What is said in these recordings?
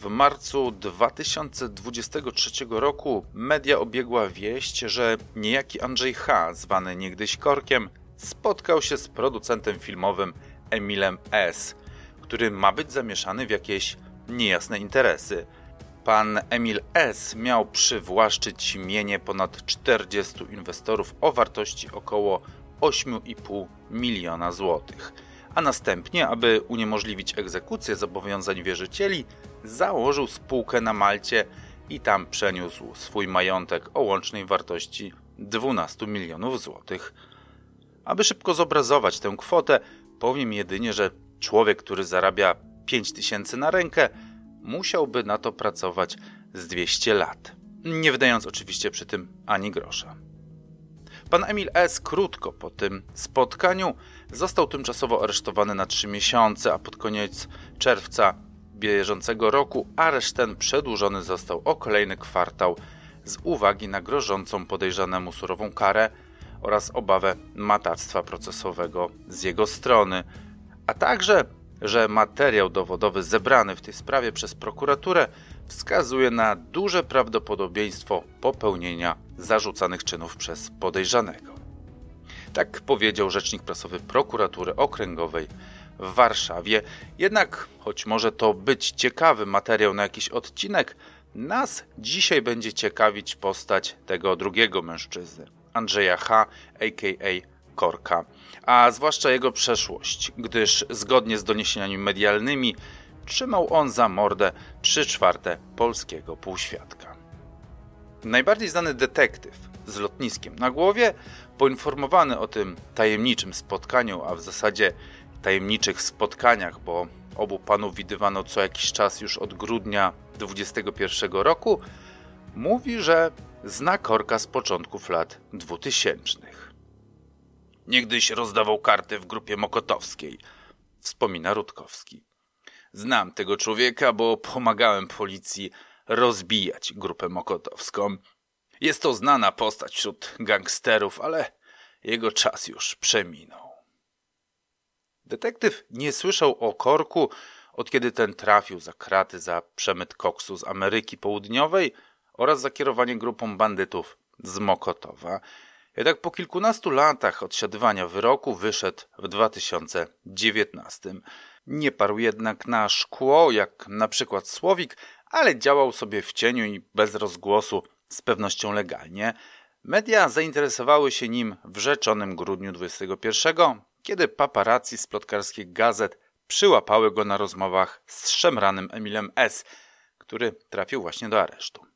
W marcu 2023 roku media obiegła wieść, że niejaki Andrzej H., zwany niegdyś Korkiem, spotkał się z producentem filmowym Emilem S., który ma być zamieszany w jakieś niejasne interesy. Pan Emil S. miał przywłaszczyć mienie ponad 40 inwestorów o wartości około 8,5 miliona złotych, a następnie, aby uniemożliwić egzekucję zobowiązań wierzycieli, założył spółkę na Malcie i tam przeniósł swój majątek o łącznej wartości 12 milionów złotych. Aby szybko zobrazować tę kwotę, powiem jedynie, że człowiek, który zarabia 5 tysięcy na rękę, musiałby na to pracować z 200 lat, nie wydając oczywiście przy tym ani grosza. Pan Emil S. krótko po tym spotkaniu został tymczasowo aresztowany na 3 miesiące, a pod koniec czerwca bieżącego roku areszt ten przedłużony został o kolejny kwartał z uwagi na grożącą podejrzanemu surową karę oraz obawę matactwa procesowego z jego strony, a także, że materiał dowodowy zebrany w tej sprawie przez prokuraturę wskazuje na duże prawdopodobieństwo popełnienia zarzucanych czynów przez podejrzanego. Tak powiedział rzecznik prasowy prokuratury okręgowej w Warszawie. Jednak, choć może to być ciekawy materiał na jakiś odcinek, nas dzisiaj będzie ciekawić postać tego drugiego mężczyzny, Andrzeja H., a.k.a. Korka, a zwłaszcza jego przeszłość, gdyż zgodnie z doniesieniami medialnymi trzymał on za mordę 3 czwarte polskiego półświadka. Najbardziej znany detektyw z lotniskiem na głowie, poinformowany o tym tajemniczym spotkaniu, a w zasadzie tajemniczych spotkaniach, bo obu panów widywano co jakiś czas już od grudnia 2021 roku, mówi, że zna Korka z początków lat 2000. Niegdyś rozdawał karty w grupie mokotowskiej, wspomina Rutkowski. Znam tego człowieka, bo pomagałem policji rozbijać grupę mokotowską. Jest to znana postać wśród gangsterów, ale jego czas już przeminął. Detektyw nie słyszał o Korku, od kiedy ten trafił za kraty za przemyt koksu z Ameryki Południowej oraz za kierowanie grupą bandytów z Mokotowa. Jednak po kilkunastu latach odsiadywania wyroku wyszedł w 2019. Nie parł jednak na szkło, jak na przykład Słowik, ale działał sobie w cieniu i bez rozgłosu, z pewnością legalnie. Media zainteresowały się nim w rzeczonym grudniu 21, kiedy paparazzi z plotkarskich gazet przyłapały go na rozmowach z szemranym Emilem S., który trafił właśnie do aresztu.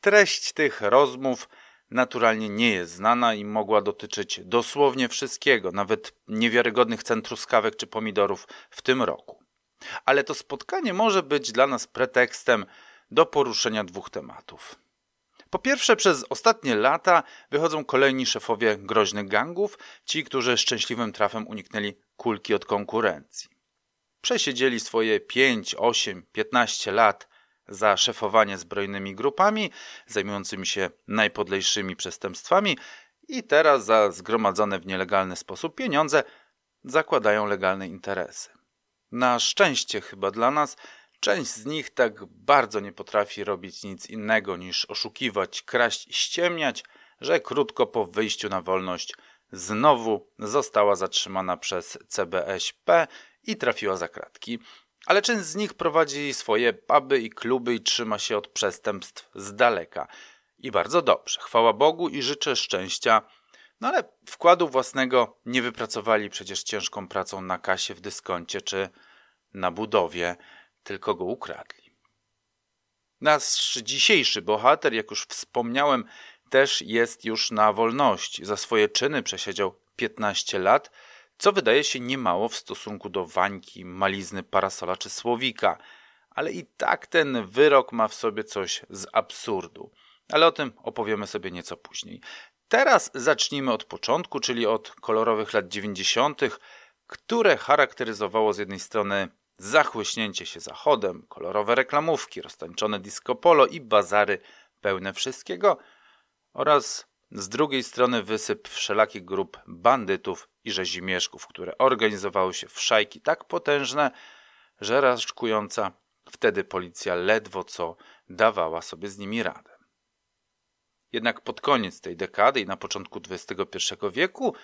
Treść tych rozmów naturalnie nie jest znana i mogła dotyczyć dosłownie wszystkiego, nawet niewiarygodnych cen truskawek czy pomidorów w tym roku. Ale to spotkanie może być dla nas pretekstem do poruszenia dwóch tematów. Po pierwsze, przez ostatnie lata wychodzą kolejni szefowie groźnych gangów, ci, którzy szczęśliwym trafem uniknęli kulki od konkurencji. Przesiedzieli swoje 5, 8, 15 lat za szefowanie zbrojnymi grupami zajmującymi się najpodlejszymi przestępstwami i teraz za zgromadzone w nielegalny sposób pieniądze zakładają legalne interesy. Na szczęście chyba dla nas część z nich tak bardzo nie potrafi robić nic innego niż oszukiwać, kraść i ściemniać, że krótko po wyjściu na wolność znowu została zatrzymana przez CBŚP i trafiła za kratki ale część z nich prowadzi swoje puby i kluby i trzyma się od przestępstw z daleka. I bardzo dobrze, chwała Bogu i życzę szczęścia. No ale wkładu własnego nie wypracowali przecież ciężką pracą na kasie w dyskoncie czy na budowie, tylko go ukradli. Nasz dzisiejszy bohater, jak już wspomniałem, też jest już na wolności. Za swoje czyny przesiedział 15 lat – co wydaje się niemało w stosunku do Wańki, Malizny, Parasola czy Słowika, ale i tak ten wyrok ma w sobie coś z absurdu. Ale o tym opowiemy sobie nieco później. Teraz zacznijmy od początku, czyli od kolorowych lat 90., które charakteryzowało z jednej strony zachłyśnięcie się zachodem, kolorowe reklamówki, roztańczone disco polo i bazary pełne wszystkiego oraz z drugiej strony wysyp wszelakich grup bandytów i rzezimieszków, które organizowały się w szajki tak potężne, że raczkująca Wtedy policja ledwo co dawała sobie z nimi radę. Jednak pod koniec tej dekady i na początku XXI wieku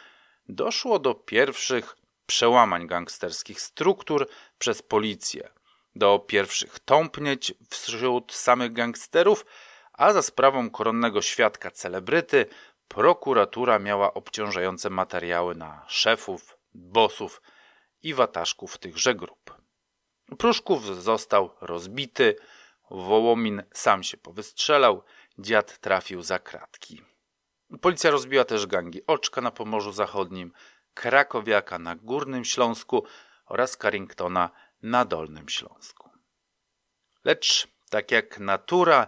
doszło do pierwszych przełamań gangsterskich struktur przez policję, do pierwszych tąpnięć wśród samych gangsterów, a za sprawą koronnego świadka celebryty prokuratura miała obciążające materiały na szefów, bosów i wataszków tychże grup. Pruszków został rozbity, Wołomin sam się powystrzelał, dziad trafił za kratki. Policja rozbiła też gangi Oczka na Pomorzu Zachodnim, Krakowiaka na Górnym Śląsku oraz Carringtona na Dolnym Śląsku. Lecz tak jak natura,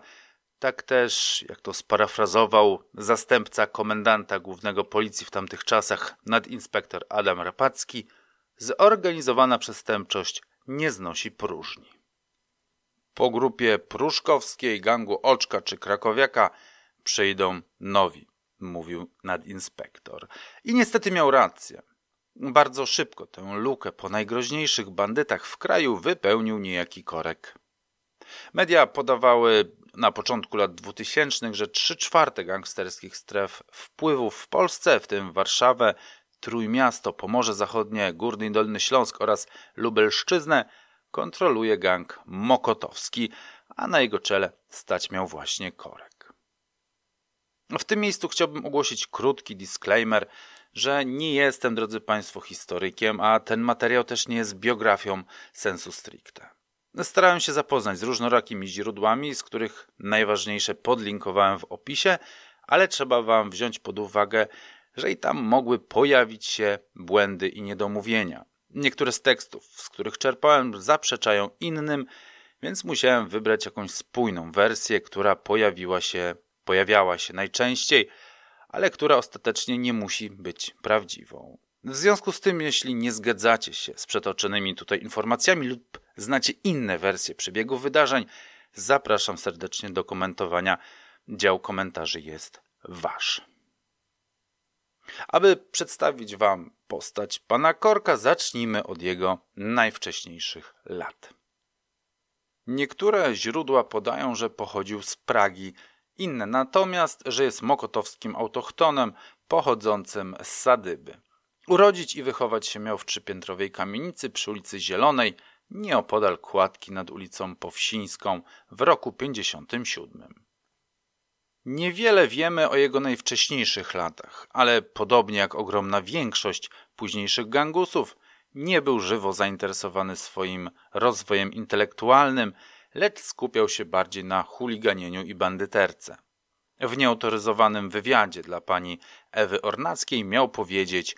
tak też, jak to sparafrazował zastępca komendanta głównego policji w tamtych czasach, nadinspektor Adam Rapacki, zorganizowana przestępczość nie znosi próżni. Po grupie pruszkowskiej, gangu Oczka czy Krakowiaka przyjdą nowi, mówił nadinspektor. I niestety miał rację. Bardzo szybko tę lukę po najgroźniejszych bandytach w kraju wypełnił niejaki korek. Media podawały na początku lat 2000, że 3 czwarte gangsterskich stref wpływów w Polsce, w tym Warszawę, Trójmiasto, Pomorze Zachodnie, Górny i Dolny Śląsk oraz Lubelszczyznę, kontroluje gang Mokotowski, a na jego czele stać miał właśnie Korek. W tym miejscu chciałbym ogłosić krótki disclaimer, że nie jestem, drodzy Państwo, historykiem, a ten materiał też nie jest biografią sensu stricte. Starałem się zapoznać z różnorakimi źródłami, z których najważniejsze podlinkowałem w opisie, ale trzeba Wam wziąć pod uwagę, że i tam mogły pojawić się błędy i niedomówienia. Niektóre z tekstów, z których czerpałem, zaprzeczają innym, więc musiałem wybrać jakąś spójną wersję, która pojawiła się, pojawiała się najczęściej, ale która ostatecznie nie musi być prawdziwą. W związku z tym, jeśli nie zgadzacie się z przetoczonymi tutaj informacjami lub znacie inne wersje przebiegu wydarzeń, zapraszam serdecznie do komentowania. Dział komentarzy jest wasz. Aby przedstawić Wam postać pana Korka, zacznijmy od jego najwcześniejszych lat. Niektóre źródła podają, że pochodził z Pragi, inne natomiast, że jest mokotowskim autochtonem pochodzącym z Sadyby. Urodzić i wychować się miał w trzypiętrowej kamienicy przy ulicy Zielonej, nieopodal kładki nad ulicą Powsińską w roku 57. Niewiele wiemy o jego najwcześniejszych latach, ale podobnie jak ogromna większość późniejszych gangusów, nie był żywo zainteresowany swoim rozwojem intelektualnym, lecz skupiał się bardziej na chuliganieniu i bandyterce. W nieautoryzowanym wywiadzie dla pani Ewy Ornackiej miał powiedzieć: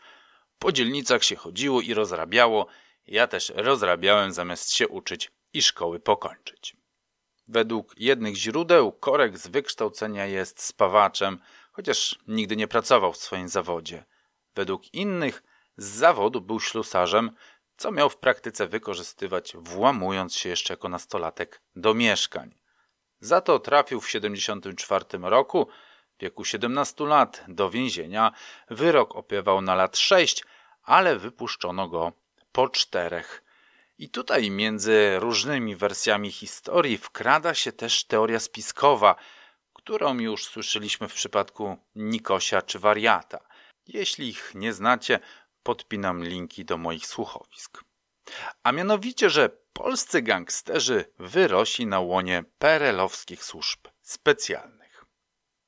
Po dzielnicach się chodziło i rozrabiało, ja też rozrabiałem zamiast się uczyć i szkoły pokończyć. Według jednych źródeł Korek z wykształcenia jest spawaczem, chociaż nigdy nie pracował w swoim zawodzie. Według innych z zawodu był ślusarzem, co miał w praktyce wykorzystywać, włamując się jeszcze jako nastolatek do mieszkań. Za to trafił w 1974 roku, w wieku 17 lat, do więzienia. Wyrok opiewał na lat 6, ale wypuszczono go po czterech i tutaj między różnymi wersjami historii wkrada się też teoria spiskowa, którą już słyszeliśmy w przypadku Nikosia czy Wariata. Jeśli ich nie znacie, podpinam linki do moich słuchowisk. A mianowicie, że polscy gangsterzy wyrośli na łonie perelowskich służb specjalnych.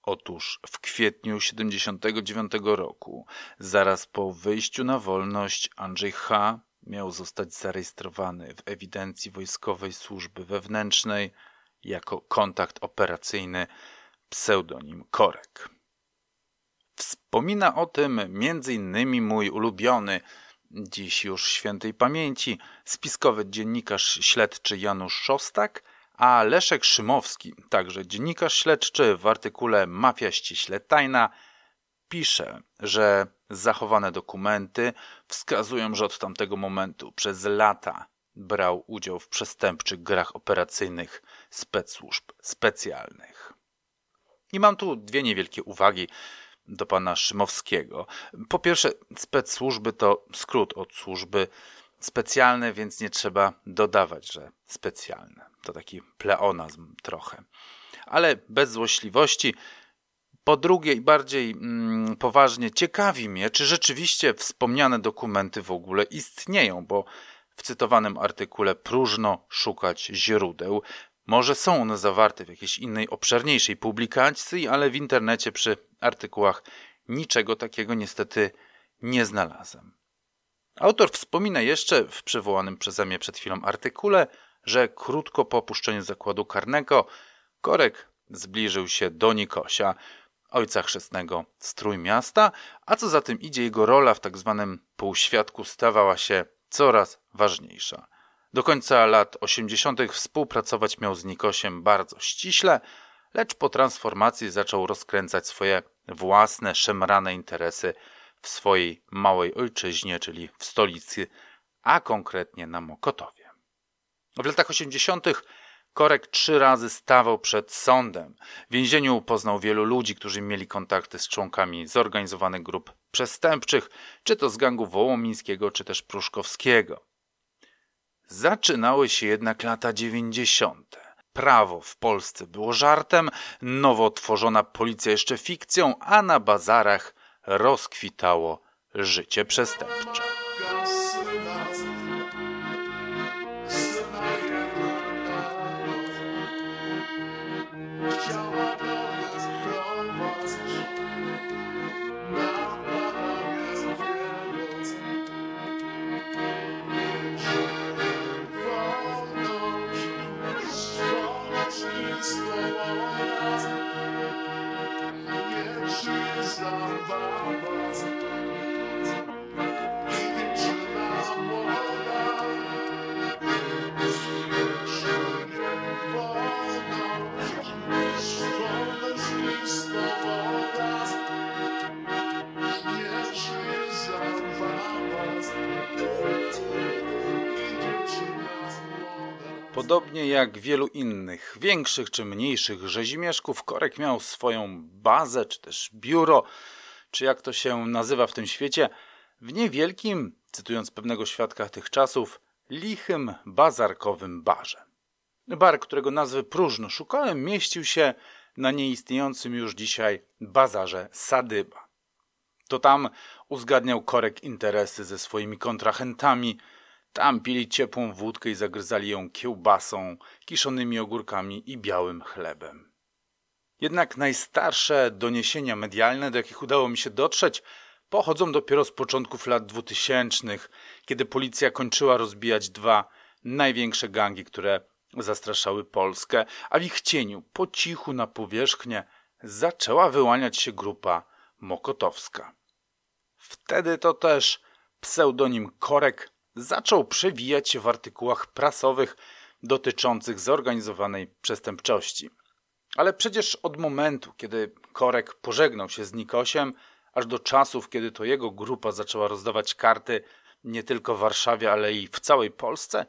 Otóż w kwietniu 79 roku, zaraz po wyjściu na wolność, Andrzej H miał zostać zarejestrowany w ewidencji Wojskowej Służby Wewnętrznej jako kontakt operacyjny pseudonim Korek. Wspomina o tym m.in. mój ulubiony, dziś już świętej pamięci, spiskowy dziennikarz śledczy Janusz Szostak, a Leszek Szymowski, także dziennikarz śledczy w artykule Mafia ściśle tajna, pisze, że zachowane dokumenty wskazują, że od tamtego momentu przez lata brał udział w przestępczych grach operacyjnych spec-służb specjalnych. I mam tu dwie niewielkie uwagi do pana Szymowskiego. Po pierwsze, spec-służby to skrót od służby specjalne, więc nie trzeba dodawać, że specjalne. To taki pleonazm trochę. Ale bez złośliwości. Po drugie i bardziej mm, poważnie, ciekawi mnie, czy rzeczywiście wspomniane dokumenty w ogóle istnieją, bo w cytowanym artykule próżno szukać źródeł. Może są one zawarte w jakiejś innej, obszerniejszej publikacji, ale w internecie przy artykułach niczego takiego niestety nie znalazłem. Autor wspomina jeszcze w przywołanym przeze mnie przed chwilą artykule, że krótko po opuszczeniu zakładu karnego Korek zbliżył się do Nikosia, ojca chrzestnego z Trójmiasta, a co za tym idzie jego rola w. Tak półświadku stawała się coraz ważniejsza. Do końca lat 80. współpracować miał z Nikosiem bardzo ściśle, lecz po transformacji zaczął rozkręcać swoje własne, szemrane interesy w swojej małej ojczyźnie, czyli w stolicy, a konkretnie na Mokotowie. W latach 80. Korek trzy razy stawał przed sądem. W więzieniu poznał wielu ludzi, którzy mieli kontakty z członkami zorganizowanych grup przestępczych, czy to z gangu wołomińskiego, czy też pruszkowskiego. Zaczynały się jednak lata dziewięćdziesiąte. Prawo w Polsce było żartem, nowo tworzona policja jeszcze fikcją, a na bazarach rozkwitało życie przestępcze. Podobnie jak wielu innych, większych czy mniejszych rzezimieszków, Korek miał swoją bazę, czy też biuro, czy jak to się nazywa w tym świecie, w niewielkim, cytując pewnego świadka tych czasów, lichym bazarkowym barze. Bar, którego nazwy próżno szukałem, mieścił się na nieistniejącym już dzisiaj bazarze Sadyba. To tam uzgadniał Korek interesy ze swoimi kontrahentami, tam pili ciepłą wódkę i zagryzali ją kiełbasą, kiszonymi ogórkami i białym chlebem. Jednak najstarsze doniesienia medialne, do jakich udało mi się dotrzeć, pochodzą dopiero z początków lat dwutysięcznych, kiedy policja kończyła rozbijać dwa największe gangi, które zastraszały Polskę, a w ich cieniu, po cichu na powierzchnię, zaczęła wyłaniać się grupa mokotowska. Wtedy to też pseudonim Korek zaczął przewijać się w artykułach prasowych dotyczących zorganizowanej przestępczości. Ale przecież od momentu, kiedy Korek pożegnał się z Nikosiem, aż do czasów, kiedy to jego grupa zaczęła rozdawać karty nie tylko w Warszawie, ale i w całej Polsce,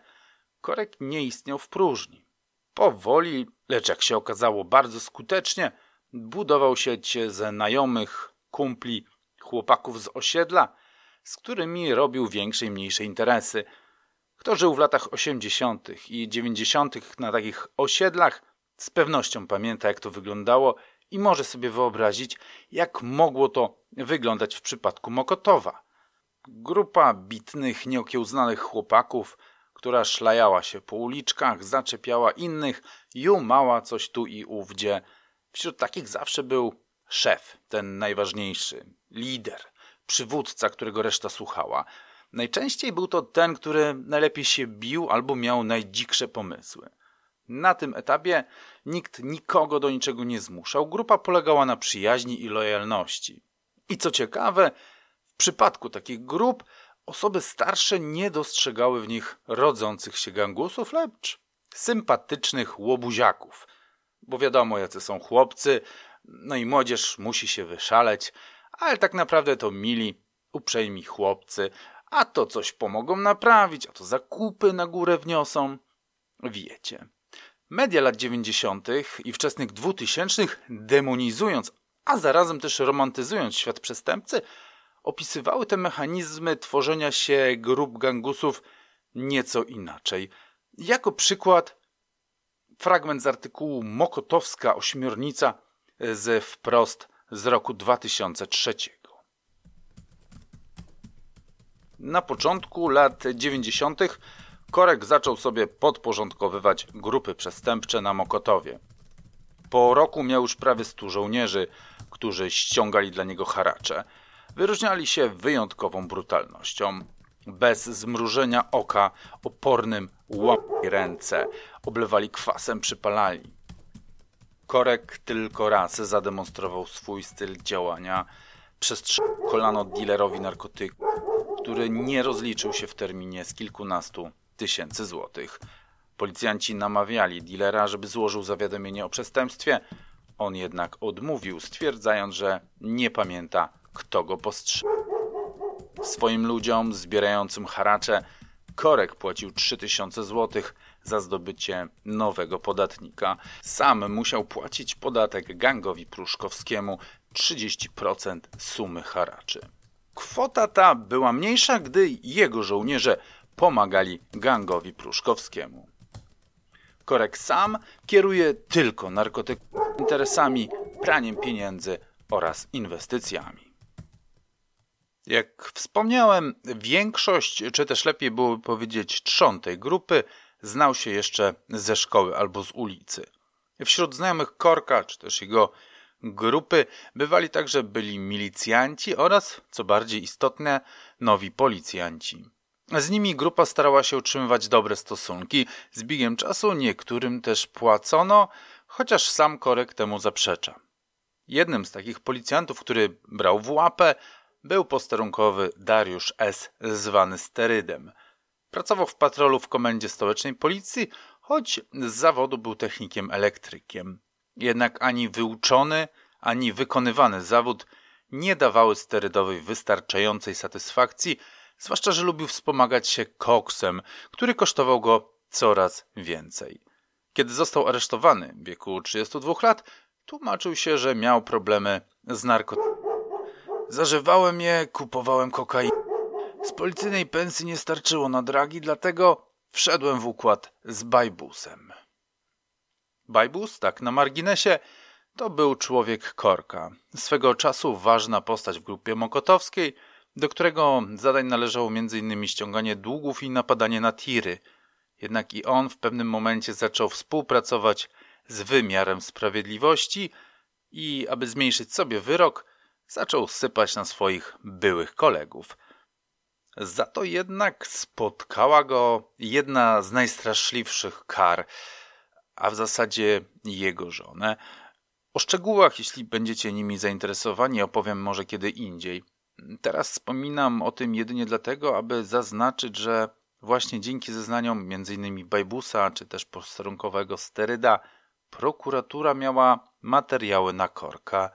Korek nie istniał w próżni. Powoli, lecz jak się okazało bardzo skutecznie, budował sieć znajomych, kumpli, chłopaków z osiedla, z którymi robił większe i mniejsze interesy. Kto żył w latach 80. i 90. na takich osiedlach, z pewnością pamięta, jak to wyglądało i może sobie wyobrazić, jak mogło to wyglądać w przypadku Mokotowa. Grupa bitnych, nieokiełznanych chłopaków, która szlajała się po uliczkach, zaczepiała innych, jumała coś tu i ówdzie. Wśród takich zawsze był szef, ten najważniejszy, lider przywódca, którego reszta słuchała. Najczęściej był to ten, który najlepiej się bił albo miał najdziksze pomysły. Na tym etapie nikt nikogo do niczego nie zmuszał. Grupa polegała na przyjaźni i lojalności. I co ciekawe, w przypadku takich grup osoby starsze nie dostrzegały w nich rodzących się gangusów, lecz sympatycznych łobuziaków. Bo wiadomo, jacy są chłopcy, no i młodzież musi się wyszaleć, ale tak naprawdę to mili, uprzejmi chłopcy, a to coś pomogą naprawić, a to zakupy na górę wniosą. Wiecie. Media lat 90. i wczesnych 2000 demonizując, a zarazem też romantyzując świat przestępcy, opisywały te mechanizmy tworzenia się grup gangusów nieco inaczej. Jako przykład fragment z artykułu Mokotowska ośmiornica z wprost z roku 2003. Na początku lat 90. Korek zaczął sobie podporządkowywać grupy przestępcze na Mokotowie. Po roku miał już prawie stu żołnierzy, którzy ściągali dla niego haracze. Wyróżniali się wyjątkową brutalnością. Bez zmrużenia oka, opornym łapali ręce, oblewali kwasem, przypalali. Korek tylko raz zademonstrował swój styl działania. Przestrzegł kolano dealerowi narkotyków, który nie rozliczył się w terminie z kilkunastu tysięcy złotych. Policjanci namawiali dealera, żeby złożył zawiadomienie o przestępstwie. On jednak odmówił, stwierdzając, że nie pamięta, kto go postrzegł. Swoim ludziom zbierającym haracze Korek płacił 3000 złotych za zdobycie nowego podatnika. Sam musiał płacić podatek gangowi pruszkowskiemu 30% sumy haraczy. Kwota ta była mniejsza, gdy jego żołnierze pomagali gangowi pruszkowskiemu. Korek sam kieruje tylko narkotykami, interesami, praniem pieniędzy oraz inwestycjami. Jak wspomniałem, większość, czy też lepiej byłoby powiedzieć trzon tej grupy, znał się jeszcze ze szkoły albo z ulicy. Wśród znajomych Korka, czy też jego grupy, bywali także byli milicjanci oraz, co bardziej istotne, nowi policjanci. Z nimi grupa starała się utrzymywać dobre stosunki. Z biegiem czasu niektórym też płacono, chociaż sam Korek temu zaprzecza. Jednym z takich policjantów, który brał w łapę, był posterunkowy Dariusz S., zwany Sterydem. Pracował w patrolu w komendzie stołecznej policji, choć z zawodu był technikiem elektrykiem. Jednak ani wyuczony, ani wykonywany zawód nie dawały sterydowej wystarczającej satysfakcji, zwłaszcza, że lubił wspomagać się koksem, który kosztował go coraz więcej. Kiedy został aresztowany w wieku 32 lat, tłumaczył się, że miał problemy z narkotykami. Zażywałem je, kupowałem kokainę. Z policyjnej pensji nie starczyło na dragi, dlatego wszedłem w układ z Bajbusem. Bajbus, tak na marginesie, to był człowiek korka. Swego czasu ważna postać w grupie mokotowskiej, do którego zadań należało m.in. ściąganie długów i napadanie na tiry. Jednak i on w pewnym momencie zaczął współpracować z wymiarem sprawiedliwości i, aby zmniejszyć sobie wyrok, zaczął sypać na swoich byłych kolegów. Za to jednak spotkała go jedna z najstraszliwszych kar, a w zasadzie jego żonę. O szczegółach, jeśli będziecie nimi zainteresowani, opowiem może kiedy indziej. Teraz wspominam o tym jedynie dlatego, aby zaznaczyć, że właśnie dzięki zeznaniom m.in. Bajbusa czy też posterunkowego Steryda prokuratura miała materiały na korka.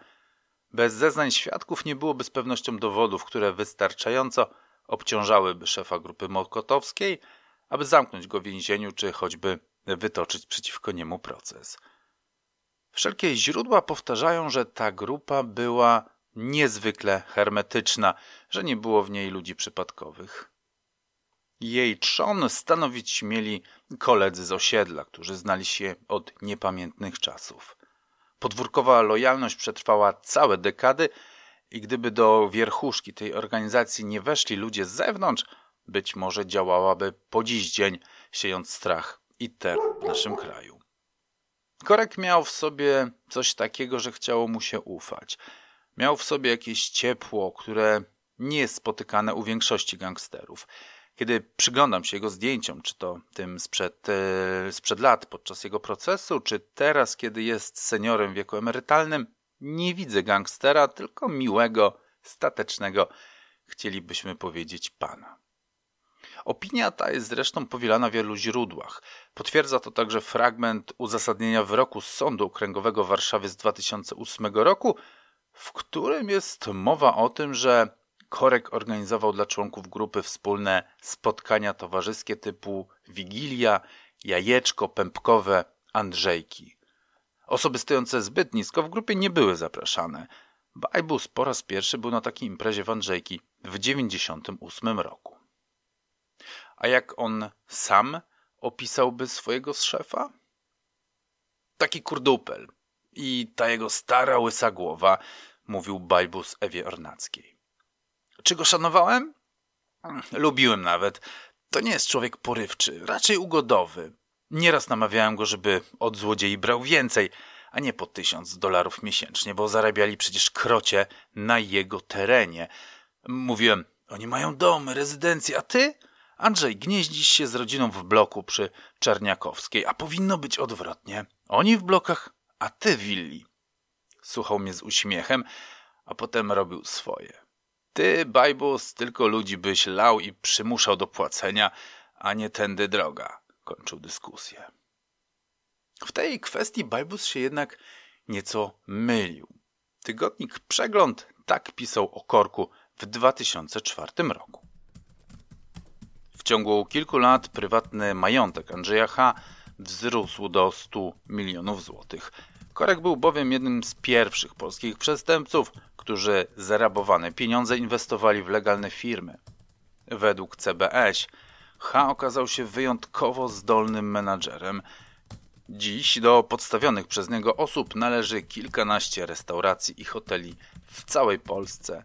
Bez zeznań świadków nie byłoby z pewnością dowodów, które wystarczająco obciążałyby szefa grupy mokotowskiej, aby zamknąć go w więzieniu czy choćby wytoczyć przeciwko niemu proces. Wszelkie źródła powtarzają, że ta grupa była niezwykle hermetyczna, że nie było w niej ludzi przypadkowych. Jej trzon stanowić mieli koledzy z osiedla, którzy znali się od niepamiętnych czasów. Podwórkowa lojalność przetrwała całe dekady i gdyby do wierchuszki tej organizacji nie weszli ludzie z zewnątrz, być może działałaby po dziś dzień, siejąc strach i terror w naszym kraju. Korek miał w sobie coś takiego, że chciało mu się ufać. Miał w sobie jakieś ciepło, które nie jest spotykane u większości gangsterów. Kiedy przyglądam się jego zdjęciom, czy to tym sprzed, e, sprzed lat podczas jego procesu, czy teraz, kiedy jest seniorem wieku emerytalnym, nie widzę gangstera, tylko miłego, statecznego, chcielibyśmy powiedzieć pana. Opinia ta jest zresztą powielana w wielu źródłach. Potwierdza to także fragment uzasadnienia wyroku z Sądu Okręgowego w Warszawie z 2008 roku, w którym jest mowa o tym, że Korek organizował dla członków grupy wspólne spotkania towarzyskie typu Wigilia, Jajeczko, Pępkowe, Andrzejki. Osoby stojące zbyt nisko w grupie nie były zapraszane. Bajbus po raz pierwszy był na takiej imprezie w Andrzejki w 98 roku. A jak on sam opisałby swojego szefa? Taki kurdupel. I ta jego stara, łysa głowa, mówił Bajbus Ewie Ornackiej. Czy go szanowałem? Lubiłem nawet. To nie jest człowiek porywczy, raczej ugodowy. Nieraz namawiałem go, żeby od złodziei brał więcej, a nie po tysiąc dolarów miesięcznie, bo zarabiali przecież krocie na jego terenie. Mówiłem, oni mają domy, rezydencje, a ty? Andrzej, gnieździsz się z rodziną w bloku przy Czarniakowskiej, a powinno być odwrotnie. Oni w blokach, a ty willi. Słuchał mnie z uśmiechem, a potem robił swoje. Ty, Bajbus, tylko ludzi byś lał i przymuszał do płacenia, a nie tędy droga, kończył dyskusję. W tej kwestii Bajbus się jednak nieco mylił. Tygodnik Przegląd tak pisał o korku w 2004 roku. W ciągu kilku lat prywatny majątek Andrzeja H. wzrósł do 100 milionów złotych. Korek był bowiem jednym z pierwszych polskich przestępców, którzy zarabowane pieniądze inwestowali w legalne firmy. Według CBS H okazał się wyjątkowo zdolnym menadżerem. Dziś do podstawionych przez niego osób należy kilkanaście restauracji i hoteli w całej Polsce.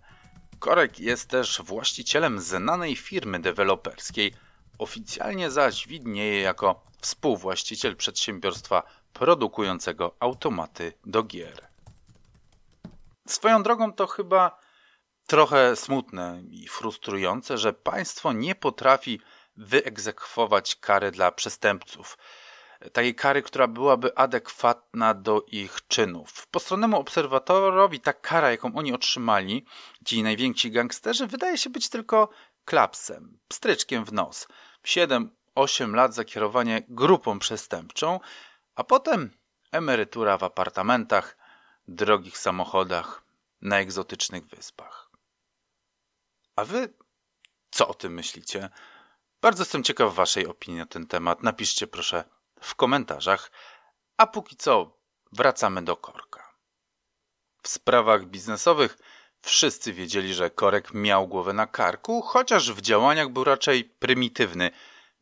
Korek jest też właścicielem znanej firmy deweloperskiej, oficjalnie zaś widnieje jako współwłaściciel przedsiębiorstwa produkującego automaty do gier. Swoją drogą to chyba trochę smutne i frustrujące, że państwo nie potrafi wyegzekwować kary dla przestępców. Takiej kary, która byłaby adekwatna do ich czynów. Postronnemu obserwatorowi ta kara, jaką oni otrzymali, ci najwięksi gangsterzy, wydaje się być tylko klapsem, pstryczkiem w nos. 7-8 lat za kierowanie grupą przestępczą, a potem emerytura w apartamentach, drogich samochodach, na egzotycznych wyspach. A wy co o tym myślicie? Bardzo jestem ciekaw waszej opinii na ten temat. Napiszcie proszę w komentarzach. A póki co wracamy do Korka. W sprawach biznesowych wszyscy wiedzieli, że Korek miał głowę na karku, chociaż w działaniach był raczej prymitywny.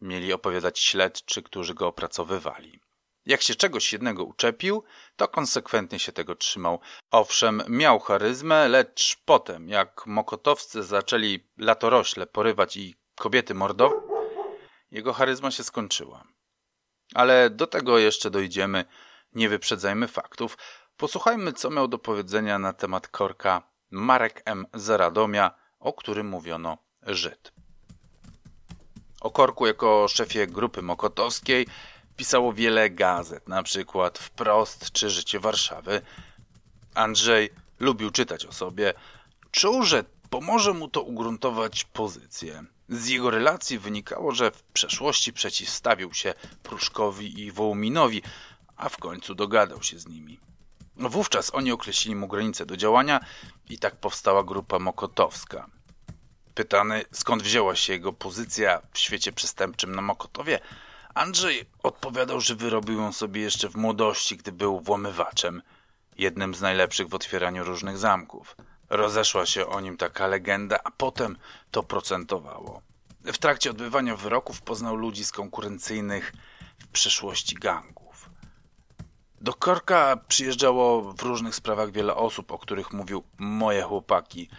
Mieli opowiadać śledczy, którzy go opracowywali. Jak się czegoś jednego uczepił, to konsekwentnie się tego trzymał. Owszem, miał charyzmę, lecz potem, jak mokotowscy zaczęli latorośle porywać i kobiety mordować, jego charyzma się skończyła. Ale do tego jeszcze dojdziemy, nie wyprzedzajmy faktów. Posłuchajmy, co miał do powiedzenia na temat korka Marek M. Zaradomia, o którym mówiono Żyd. O korku jako szefie grupy mokotowskiej pisało wiele gazet, na przykład Wprost czy Życie Warszawy. Andrzej lubił czytać o sobie. Czuł, że pomoże mu to ugruntować pozycję. Z jego relacji wynikało, że w przeszłości przeciwstawił się Pruszkowi i Wołominowi, a w końcu dogadał się z nimi. Wówczas oni określili mu granice do działania i tak powstała grupa Mokotowska. Pytany, skąd wzięła się jego pozycja w świecie przestępczym na Mokotowie, Andrzej odpowiadał, że wyrobił ją sobie jeszcze w młodości, gdy był włamywaczem, jednym z najlepszych w otwieraniu różnych zamków. Rozeszła się o nim taka legenda, a potem to procentowało. W trakcie odbywania wyroków poznał ludzi z konkurencyjnych w przeszłości gangów. Do Korka przyjeżdżało w różnych sprawach wiele osób, o których mówił moje chłopaki.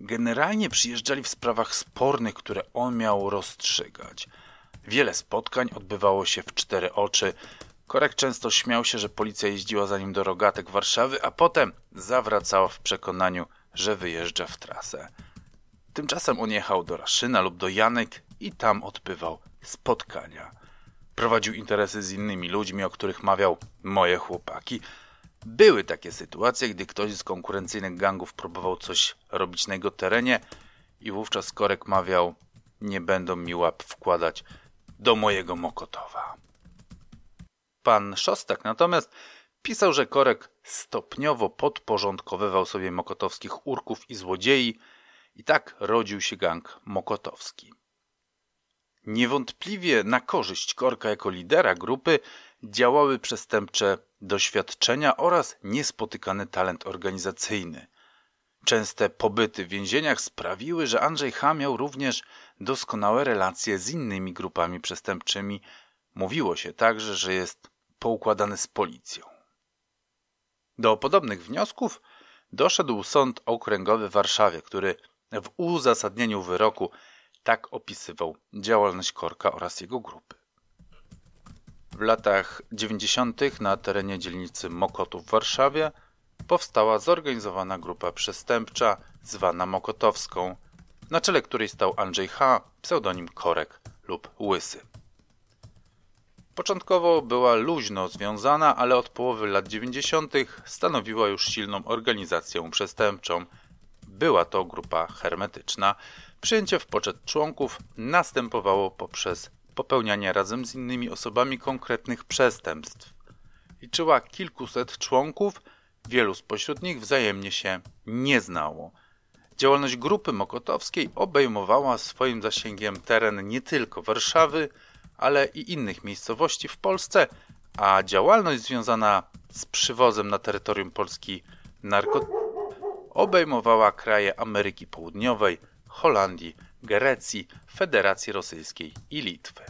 Generalnie przyjeżdżali w sprawach spornych, które on miał rozstrzygać – Wiele spotkań odbywało się w cztery oczy. Korek często śmiał się, że policja jeździła za nim do rogatek Warszawy, a potem zawracała w przekonaniu, że wyjeżdża w trasę. Tymczasem on jechał do Raszyna lub do Janek i tam odbywał spotkania. Prowadził interesy z innymi ludźmi, o których mawiał moje chłopaki. Były takie sytuacje, gdy ktoś z konkurencyjnych gangów próbował coś robić na jego terenie i wówczas Korek mawiał nie będą mi łap wkładać do mojego Mokotowa. Pan Szostak natomiast pisał, że Korek stopniowo podporządkowywał sobie mokotowskich urków i złodziei i tak rodził się gang mokotowski. Niewątpliwie na korzyść Korka jako lidera grupy działały przestępcze doświadczenia oraz niespotykany talent organizacyjny. Częste pobyty w więzieniach sprawiły, że Andrzej H. miał również doskonałe relacje z innymi grupami przestępczymi. Mówiło się także, że jest poukładany z policją. Do podobnych wniosków doszedł Sąd Okręgowy w Warszawie, który w uzasadnieniu wyroku tak opisywał działalność Korka oraz jego grupy. W latach 90. na terenie dzielnicy Mokotów w Warszawie powstała zorganizowana grupa przestępcza zwana Mokotowską, na czele której stał Andrzej H., pseudonim Korek lub Łysy. Początkowo była luźno związana, ale od połowy lat 90. stanowiła już silną organizację przestępczą. Była to grupa hermetyczna. Przyjęcie w poczet członków następowało poprzez popełnianie razem z innymi osobami konkretnych przestępstw. Liczyła kilkuset członków, wielu spośród nich wzajemnie się nie znało. Działalność grupy mokotowskiej obejmowała swoim zasięgiem teren nie tylko Warszawy, ale i innych miejscowości w Polsce, a działalność związana z przywozem na terytorium Polski narkotyków obejmowała kraje Ameryki Południowej, Holandii, Grecji, Federacji Rosyjskiej i Litwy.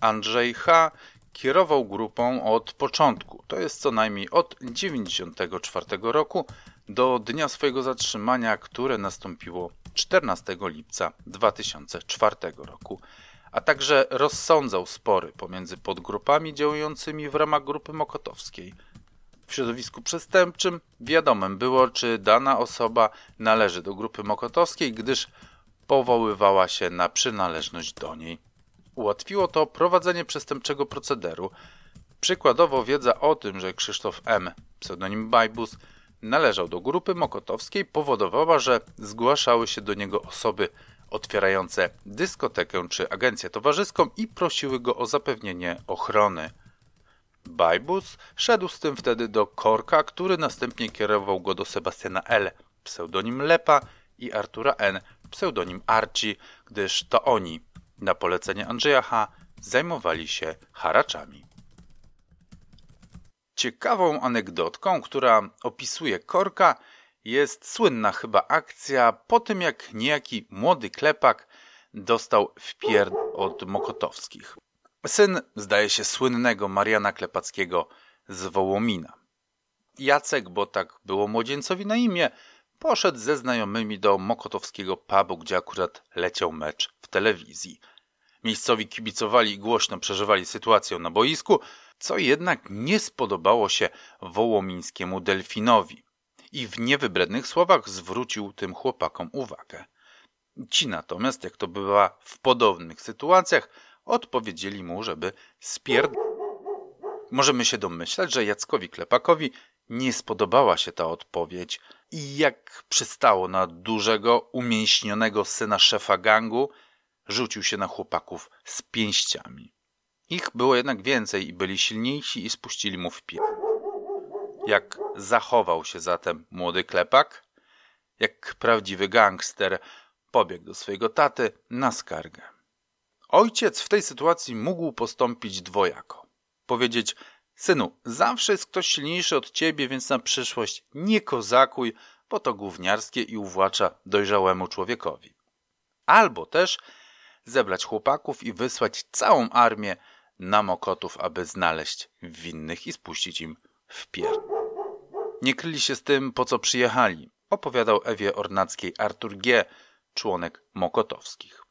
Andrzej H. kierował grupą od początku, to jest co najmniej od 1994 roku do dnia swojego zatrzymania, które nastąpiło 14 lipca 2004 roku a także rozsądzał spory pomiędzy podgrupami działającymi w ramach grupy mokotowskiej. W środowisku przestępczym wiadomym było, czy dana osoba należy do grupy mokotowskiej, gdyż powoływała się na przynależność do niej. Ułatwiło to prowadzenie przestępczego procederu. Przykładowo wiedza o tym, że Krzysztof M., pseudonim Bajbus, należał do grupy mokotowskiej powodowała, że zgłaszały się do niego osoby otwierające dyskotekę czy agencję towarzyską i prosiły go o zapewnienie ochrony. Bajbus szedł z tym wtedy do Korka, który następnie kierował go do Sebastiana L., pseudonim Lepa i Artura N., pseudonim Archie, gdyż to oni, na polecenie Andrzeja H., zajmowali się haraczami. Ciekawą anegdotką, która opisuje Korka, jest słynna chyba akcja po tym, jak niejaki młody klepak dostał wpierd od Mokotowskich. Syn, zdaje się, słynnego Mariana Klepackiego z Wołomina. Jacek, bo tak było młodzieńcowi na imię, poszedł ze znajomymi do mokotowskiego pubu, gdzie akurat leciał mecz w telewizji. Miejscowi kibicowali i głośno przeżywali sytuację na boisku, co jednak nie spodobało się wołomińskiemu delfinowi i w niewybrednych słowach zwrócił tym chłopakom uwagę. Ci natomiast, jak to bywa w podobnych sytuacjach, odpowiedzieli mu, żeby spierd... Możemy się domyślać, że Jackowi Klepakowi nie spodobała się ta odpowiedź i jak przystało na dużego, umięśnionego syna szefa gangu, rzucił się na chłopaków z pięściami. Ich było jednak więcej i byli silniejsi i spuścili mu w pieprz. Jak zachował się zatem młody klepak? Jak prawdziwy gangster pobiegł do swojego taty na skargę. Ojciec w tej sytuacji mógł postąpić dwojako. Powiedzieć, synu, zawsze jest ktoś silniejszy od ciebie, więc na przyszłość nie kozakuj, bo to gówniarskie i uwłacza dojrzałemu człowiekowi. Albo też zebrać chłopaków i wysłać całą armię na Mokotów, aby znaleźć winnych i spuścić im w pierd. Nie kryli się z tym, po co przyjechali, opowiadał Ewie Ornackiej Artur G., członek Mokotowskich.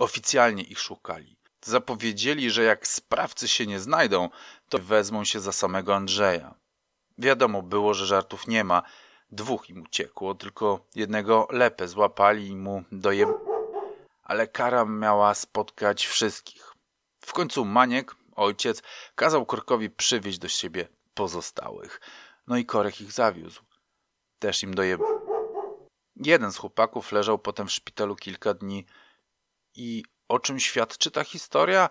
Oficjalnie ich szukali. Zapowiedzieli, że jak sprawcy się nie znajdą, to wezmą się za samego Andrzeja. Wiadomo było, że żartów nie ma. Dwóch im uciekło, tylko jednego lepę złapali i mu dojeb... Ale kara miała spotkać wszystkich. W końcu Maniek, ojciec, kazał Korkowi przywieźć do siebie pozostałych. No i Korek ich zawiózł. Też im doje. Jeden z chłopaków leżał potem w szpitalu kilka dni. I o czym świadczy ta historia?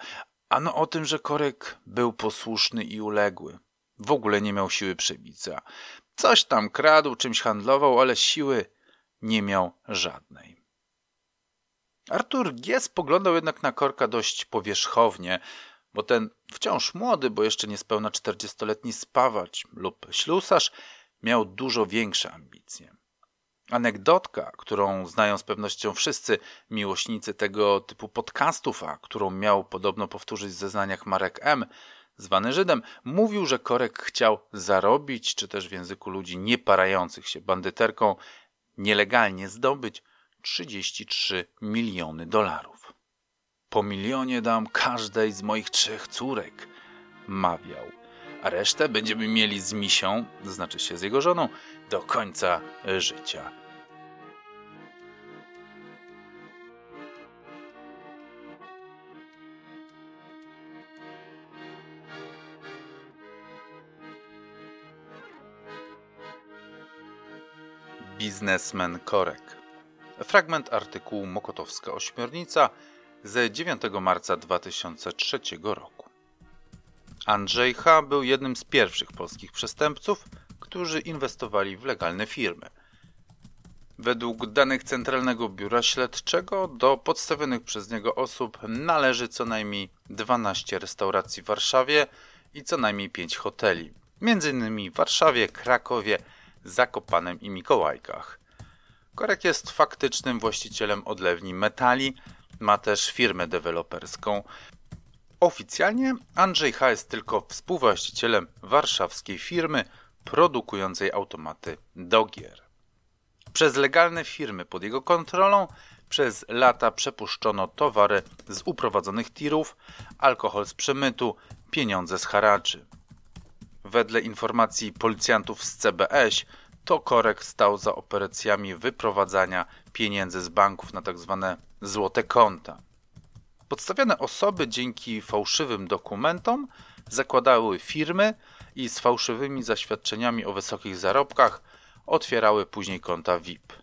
Ano o tym, że Korek był posłuszny i uległy. W ogóle nie miał siły przybicia. Coś tam kradł, czymś handlował, ale siły nie miał żadnej. Artur G. spoglądał jednak na Korka dość powierzchownie, bo ten wciąż młody, bo jeszcze niespełna czterdziestoletni spawacz lub ślusarz miał dużo większe ambicje. Anegdotka, którą znają z pewnością wszyscy miłośnicy tego typu podcastów, a którą miał podobno powtórzyć w zeznaniach Marek M., zwany Żydem, mówił, że Korek chciał zarobić, czy też w języku ludzi nieparających się bandyterką, nielegalnie zdobyć 33 miliony dolarów. Po milionie dam każdej z moich trzech córek, mawiał, a resztę będziemy mieli z misią, znaczy się z jego żoną, do końca życia. Biznesmen Korek. Fragment artykułu Mokotowska Ośmiornica z 9 marca 2003 roku. Andrzej H. był jednym z pierwszych polskich przestępców, którzy inwestowali w legalne firmy. Według danych Centralnego Biura Śledczego do podstawionych przez niego osób należy co najmniej 12 restauracji w Warszawie i co najmniej 5 hoteli, m.in. w Warszawie, Krakowie, Zakopanem i Mikołajkach. Korek jest faktycznym właścicielem odlewni metali, ma też firmę deweloperską. Oficjalnie Andrzej H. jest tylko współwłaścicielem warszawskiej firmy produkującej automaty do gier. Przez legalne firmy pod jego kontrolą przez lata przepuszczono towary z uprowadzonych tirów, alkohol z przemytu, pieniądze z haraczy. Wedle informacji policjantów z CBS, to Korek stał za operacjami wyprowadzania pieniędzy z banków na tzw. Tak złote konta. Podstawione osoby dzięki fałszywym dokumentom zakładały firmy i z fałszywymi zaświadczeniami o wysokich zarobkach otwierały później konta VIP.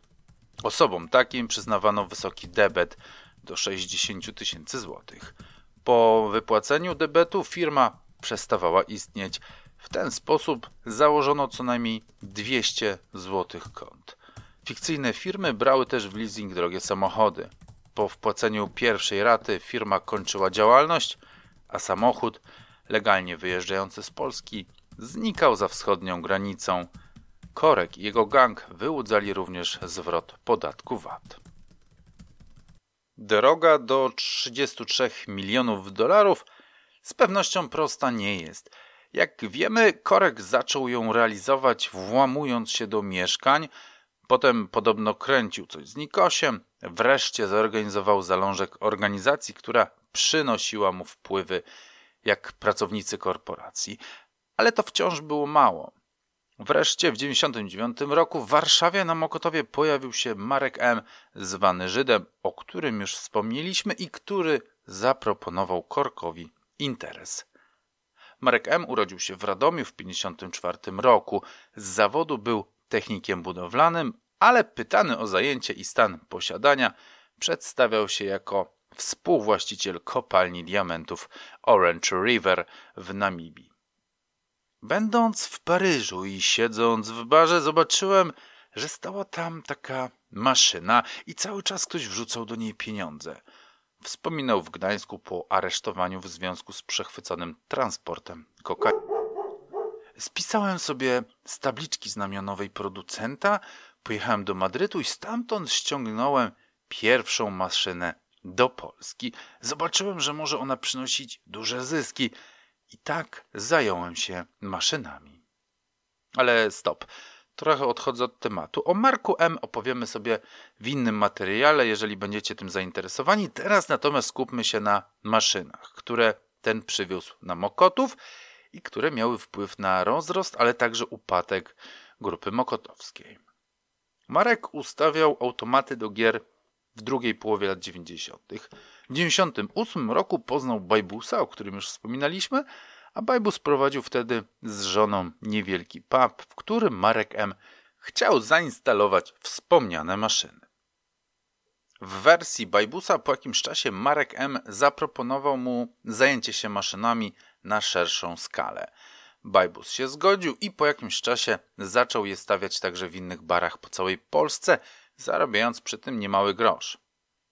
Osobom takim przyznawano wysoki debet do 60 tysięcy złotych. Po wypłaceniu debetu firma przestawała istnieć, w ten sposób założono co najmniej 200 złotych kont. Fikcyjne firmy brały też w leasing drogie samochody. Po wpłaceniu pierwszej raty firma kończyła działalność, a samochód, legalnie wyjeżdżający z Polski, znikał za wschodnią granicą. Korek i jego gang wyłudzali również zwrot podatku VAT. Droga do 33 milionów dolarów z pewnością prosta nie jest – jak wiemy, Korek zaczął ją realizować włamując się do mieszkań, potem podobno kręcił coś z Nikosiem, wreszcie zorganizował zalążek organizacji, która przynosiła mu wpływy jak pracownicy korporacji. Ale to wciąż było mało. Wreszcie w 1999 roku w Warszawie na Mokotowie pojawił się Marek M., zwany Żydem, o którym już wspomnieliśmy i który zaproponował Korkowi interes. Marek M. urodził się w Radomiu w 1954 roku. Z zawodu był technikiem budowlanym, ale pytany o zajęcie i stan posiadania przedstawiał się jako współwłaściciel kopalni diamentów Orange River w Namibii. Będąc w Paryżu i siedząc w barze, zobaczyłem, że stała tam taka maszyna i cały czas ktoś wrzucał do niej pieniądze. Wspominał w Gdańsku po aresztowaniu w związku z przechwyconym transportem kokainy. Spisałem sobie z tabliczki znamionowej producenta, pojechałem do Madrytu i stamtąd ściągnąłem pierwszą maszynę do Polski. Zobaczyłem, że może ona przynosić duże zyski i tak zająłem się maszynami. Ale stop. Trochę odchodzę od tematu. O Marku M opowiemy sobie w innym materiale, jeżeli będziecie tym zainteresowani. Teraz natomiast skupmy się na maszynach, które ten przywiózł na Mokotów i które miały wpływ na rozrost, ale także upadek grupy mokotowskiej. Marek ustawiał automaty do gier w drugiej połowie lat 90. W 1998 roku poznał Bajbusa, o którym już wspominaliśmy, a Bajbus prowadził wtedy z żoną niewielki pub, w którym Marek M. chciał zainstalować wspomniane maszyny. W wersji Bajbusa po jakimś czasie Marek M. zaproponował mu zajęcie się maszynami na szerszą skalę. Bajbus się zgodził i po jakimś czasie zaczął je stawiać także w innych barach po całej Polsce, zarabiając przy tym niemały grosz.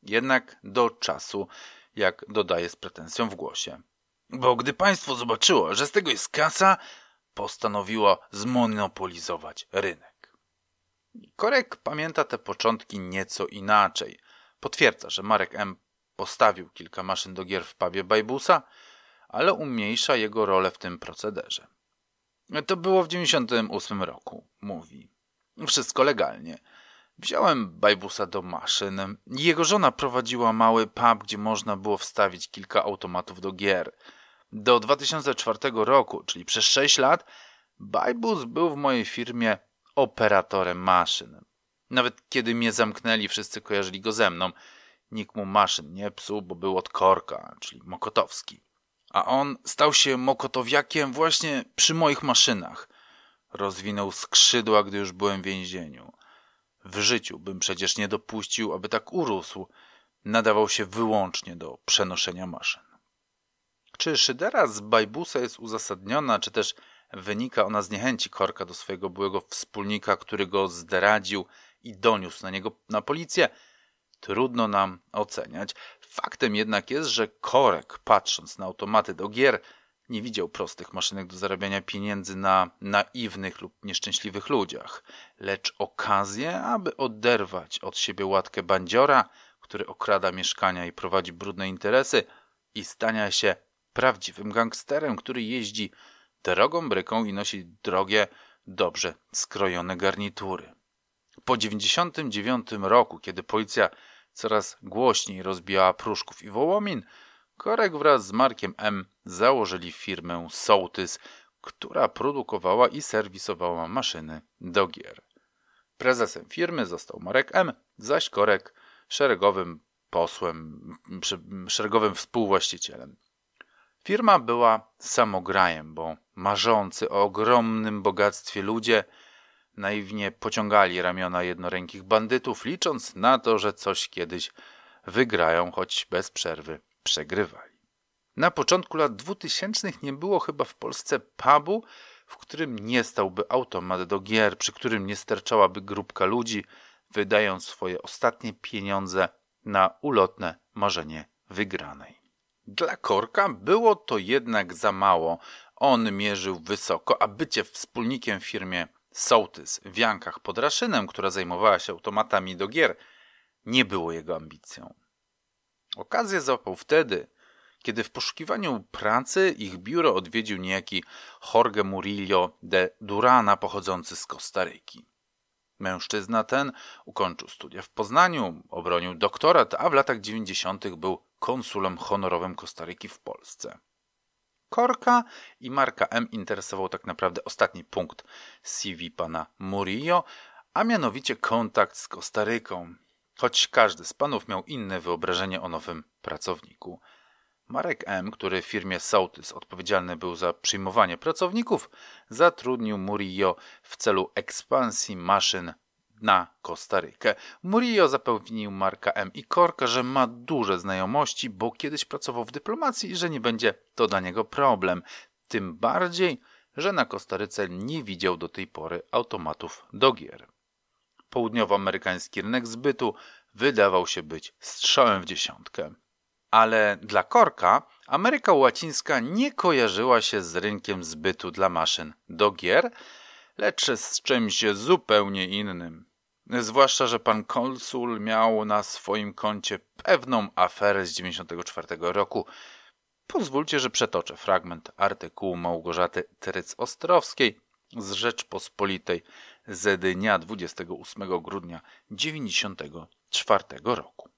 Jednak do czasu, jak dodaje z pretensją w głosie. Bo gdy państwo zobaczyło, że z tego jest kasa, postanowiło zmonopolizować rynek. Korek pamięta te początki nieco inaczej. Potwierdza, że Marek M. postawił kilka maszyn do gier w pubie Bajbusa, ale umniejsza jego rolę w tym procederze. To było w 98 roku, mówi. Wszystko legalnie. Wziąłem Bajbusa do maszyn. Jego żona prowadziła mały pub, gdzie można było wstawić kilka automatów do gier. Do 2004 roku, czyli przez 6 lat, Bajbus był w mojej firmie operatorem maszyn. Nawet kiedy mnie zamknęli, wszyscy kojarzyli go ze mną. Nikt mu maszyn nie psuł, bo był od korka, czyli Mokotowski. A on stał się Mokotowiakiem właśnie przy moich maszynach. Rozwinął skrzydła, gdy już byłem w więzieniu. W życiu bym przecież nie dopuścił, aby tak urósł. Nadawał się wyłącznie do przenoszenia maszyn. Czy szydera z Bajbusa jest uzasadniona, czy też wynika ona z niechęci Korka do swojego byłego wspólnika, który go zdradził i doniósł na niego na policję? Trudno nam oceniać. Faktem jednak jest, że Korek, patrząc na automaty do gier, nie widział prostych maszynek do zarabiania pieniędzy na naiwnych lub nieszczęśliwych ludziach, lecz okazję, aby oderwać od siebie łatkę bandziora, który okrada mieszkania i prowadzi brudne interesy, i stania się prawdziwym gangsterem, który jeździ drogą bryką i nosi drogie, dobrze skrojone garnitury. Po 99 roku, kiedy policja coraz głośniej rozbijała pruszków i wołomin, Korek wraz z Markiem M. założyli firmę Sołtys, która produkowała i serwisowała maszyny do gier. Prezesem firmy został Marek M., zaś Korek szeregowym posłem, szeregowym współwłaścicielem. Firma była samograjem, bo marzący o ogromnym bogactwie ludzie naiwnie pociągali ramiona jednorękich bandytów, licząc na to, że coś kiedyś wygrają, choć bez przerwy przegrywali. Na początku lat dwutysięcznych nie było chyba w Polsce pubu, w którym nie stałby automat do gier, przy którym nie sterczałaby grupka ludzi, wydając swoje ostatnie pieniądze na ulotne marzenie wygranej. Dla Korka było to jednak za mało. On mierzył wysoko, a bycie wspólnikiem w firmie Sołtys w Jankach pod Raszynem, która zajmowała się automatami do gier, nie było jego ambicją. Okazję złapał wtedy, kiedy w poszukiwaniu pracy ich biuro odwiedził niejaki Jorge Murillo de Durana pochodzący z Kostaryki. Mężczyzna ten ukończył studia w Poznaniu, obronił doktorat, a w latach 90. był konsulem honorowym Kostaryki w Polsce. Korka i Marka M interesował tak naprawdę ostatni punkt CV pana Murillo, a mianowicie kontakt z Kostaryką, choć każdy z panów miał inne wyobrażenie o nowym pracowniku. Marek M., który w firmie Sołtys odpowiedzialny był za przyjmowanie pracowników, zatrudnił Murillo w celu ekspansji maszyn na Kostarykę. Murillo zapewnił Marka M. i Korka, że ma duże znajomości, bo kiedyś pracował w dyplomacji i że nie będzie to dla niego problem. Tym bardziej, że na Kostaryce nie widział do tej pory automatów do gier. Południowoamerykański rynek zbytu wydawał się być strzałem w dziesiątkę. Ale dla Korka Ameryka Łacińska nie kojarzyła się z rynkiem zbytu dla maszyn do gier, lecz z czymś zupełnie innym. Zwłaszcza, że pan konsul miał na swoim koncie pewną aferę z 94 roku. Pozwólcie, że przetoczę fragment artykułu Małgorzaty Tryc-Ostrowskiej z Rzeczpospolitej z dnia 28 grudnia 94 roku.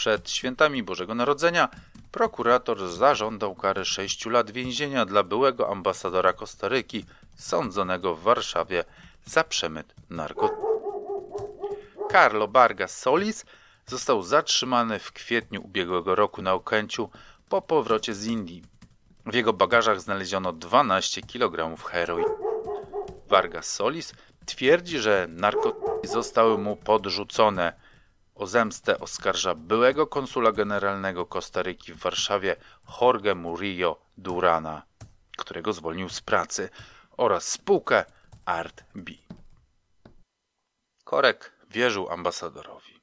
Przed świętami Bożego Narodzenia prokurator zażądał kary 6 lat więzienia dla byłego ambasadora Kostaryki sądzonego w Warszawie za przemyt narkotyków. Carlo Vargas Solis został zatrzymany w kwietniu ubiegłego roku na Okęciu po powrocie z Indii. W jego bagażach znaleziono 12 kg heroin. Vargas Solis twierdzi, że narkotyki zostały mu podrzucone. O zemstę oskarża byłego konsula generalnego Kostaryki w Warszawie Jorge Murillo Durana, którego zwolnił z pracy, oraz spółkę Art B. Korek wierzył ambasadorowi.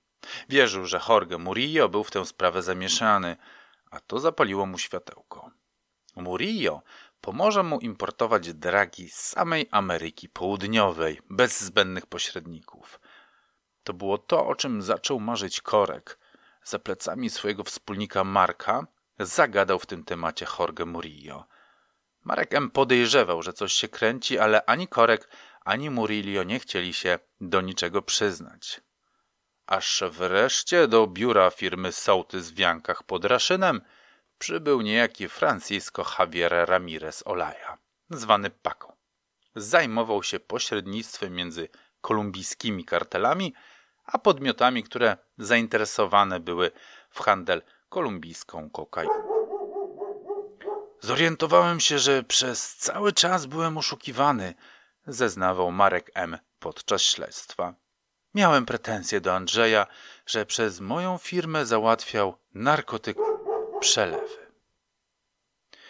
Wierzył, że Jorge Murillo był w tę sprawę zamieszany, a to zapaliło mu światełko. Murillo pomoże mu importować dragi z samej Ameryki Południowej, bez zbędnych pośredników. To było to, o czym zaczął marzyć Korek. Za plecami swojego wspólnika Marka zagadał w tym temacie Jorge Murillo. Marek M. podejrzewał, że coś się kręci, ale ani Korek, ani Murillo nie chcieli się do niczego przyznać. Aż wreszcie do biura firmy Sołtys w Jankach pod Raszynem przybył niejaki Francisco Javier Ramirez Olaya, zwany Paco. Zajmował się pośrednictwem między kolumbijskimi kartelami, a podmiotami, które zainteresowane były w handel kolumbijską kokainą. Zorientowałem się, że przez cały czas byłem oszukiwany, zeznawał Marek M. podczas śledztwa. Miałem pretensje do Andrzeja, że przez moją firmę załatwiał narkotyk przelewy.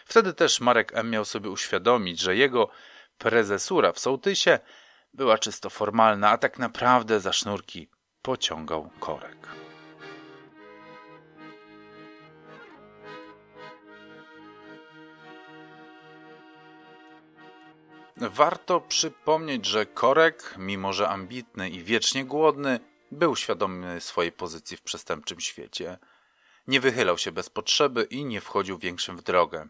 Wtedy też Marek M. miał sobie uświadomić, że jego prezesura w sołtysie była czysto formalna, a tak naprawdę za sznurki pociągał korek. Warto przypomnieć, że Korek, mimo że ambitny i wiecznie głodny, był świadomy swojej pozycji w przestępczym świecie. Nie wychylał się bez potrzeby i nie wchodził większym w drogę.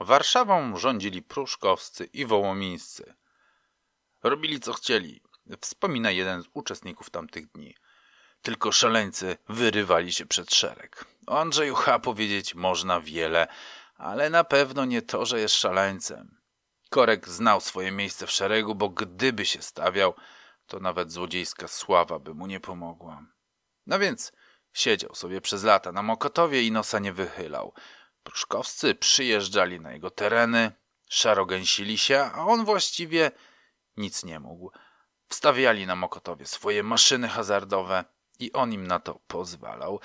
Warszawą rządzili pruszkowscy i wołomińscy. Robili co chcieli, wspomina jeden z uczestników tamtych dni. Tylko szaleńcy wyrywali się przed szereg. O Andrzeju H. powiedzieć można wiele, ale na pewno nie to, że jest szaleńcem. Korek znał swoje miejsce w szeregu, bo gdyby się stawiał, to nawet złodziejska sława by mu nie pomogła. No więc siedział sobie przez lata na Mokotowie i nosa nie wychylał. Pruszkowscy przyjeżdżali na jego tereny, szarogęsili się, a on właściwie nic nie mógł. Wstawiali na Mokotowie swoje maszyny hazardowe i on im na to pozwalał.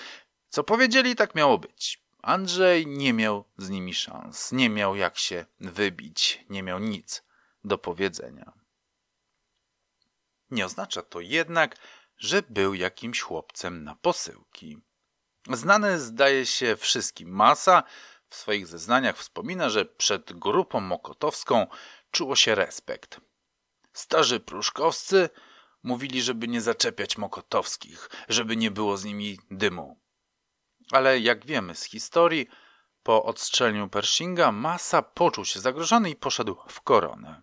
Co powiedzieli, tak miało być. Andrzej nie miał z nimi szans, nie miał jak się wybić, nie miał nic do powiedzenia. Nie oznacza to jednak, że był jakimś chłopcem na posyłki. Znany zdaje się wszystkim Masa w swoich zeznaniach wspomina, że przed grupą mokotowską czuło się respekt. Starzy pruszkowscy mówili, żeby nie zaczepiać mokotowskich, żeby nie było z nimi dymu. Ale jak wiemy z historii, po odstrzeleniu Pershinga Masa poczuł się zagrożony i poszedł w koronę.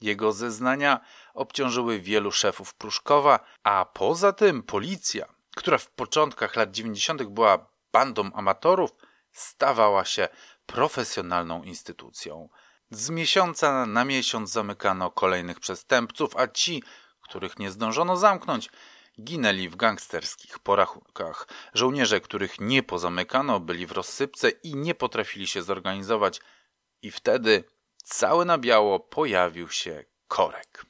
Jego zeznania obciążyły wielu szefów Pruszkowa, a poza tym policja, która w początkach lat 90. była bandą amatorów, stawała się profesjonalną instytucją. Z miesiąca na miesiąc zamykano kolejnych przestępców, a ci, których nie zdążono zamknąć, ginęli w gangsterskich porachunkach. Żołnierze, których nie pozamykano, byli w rozsypce i nie potrafili się zorganizować. I wtedy cały na biało pojawił się korek.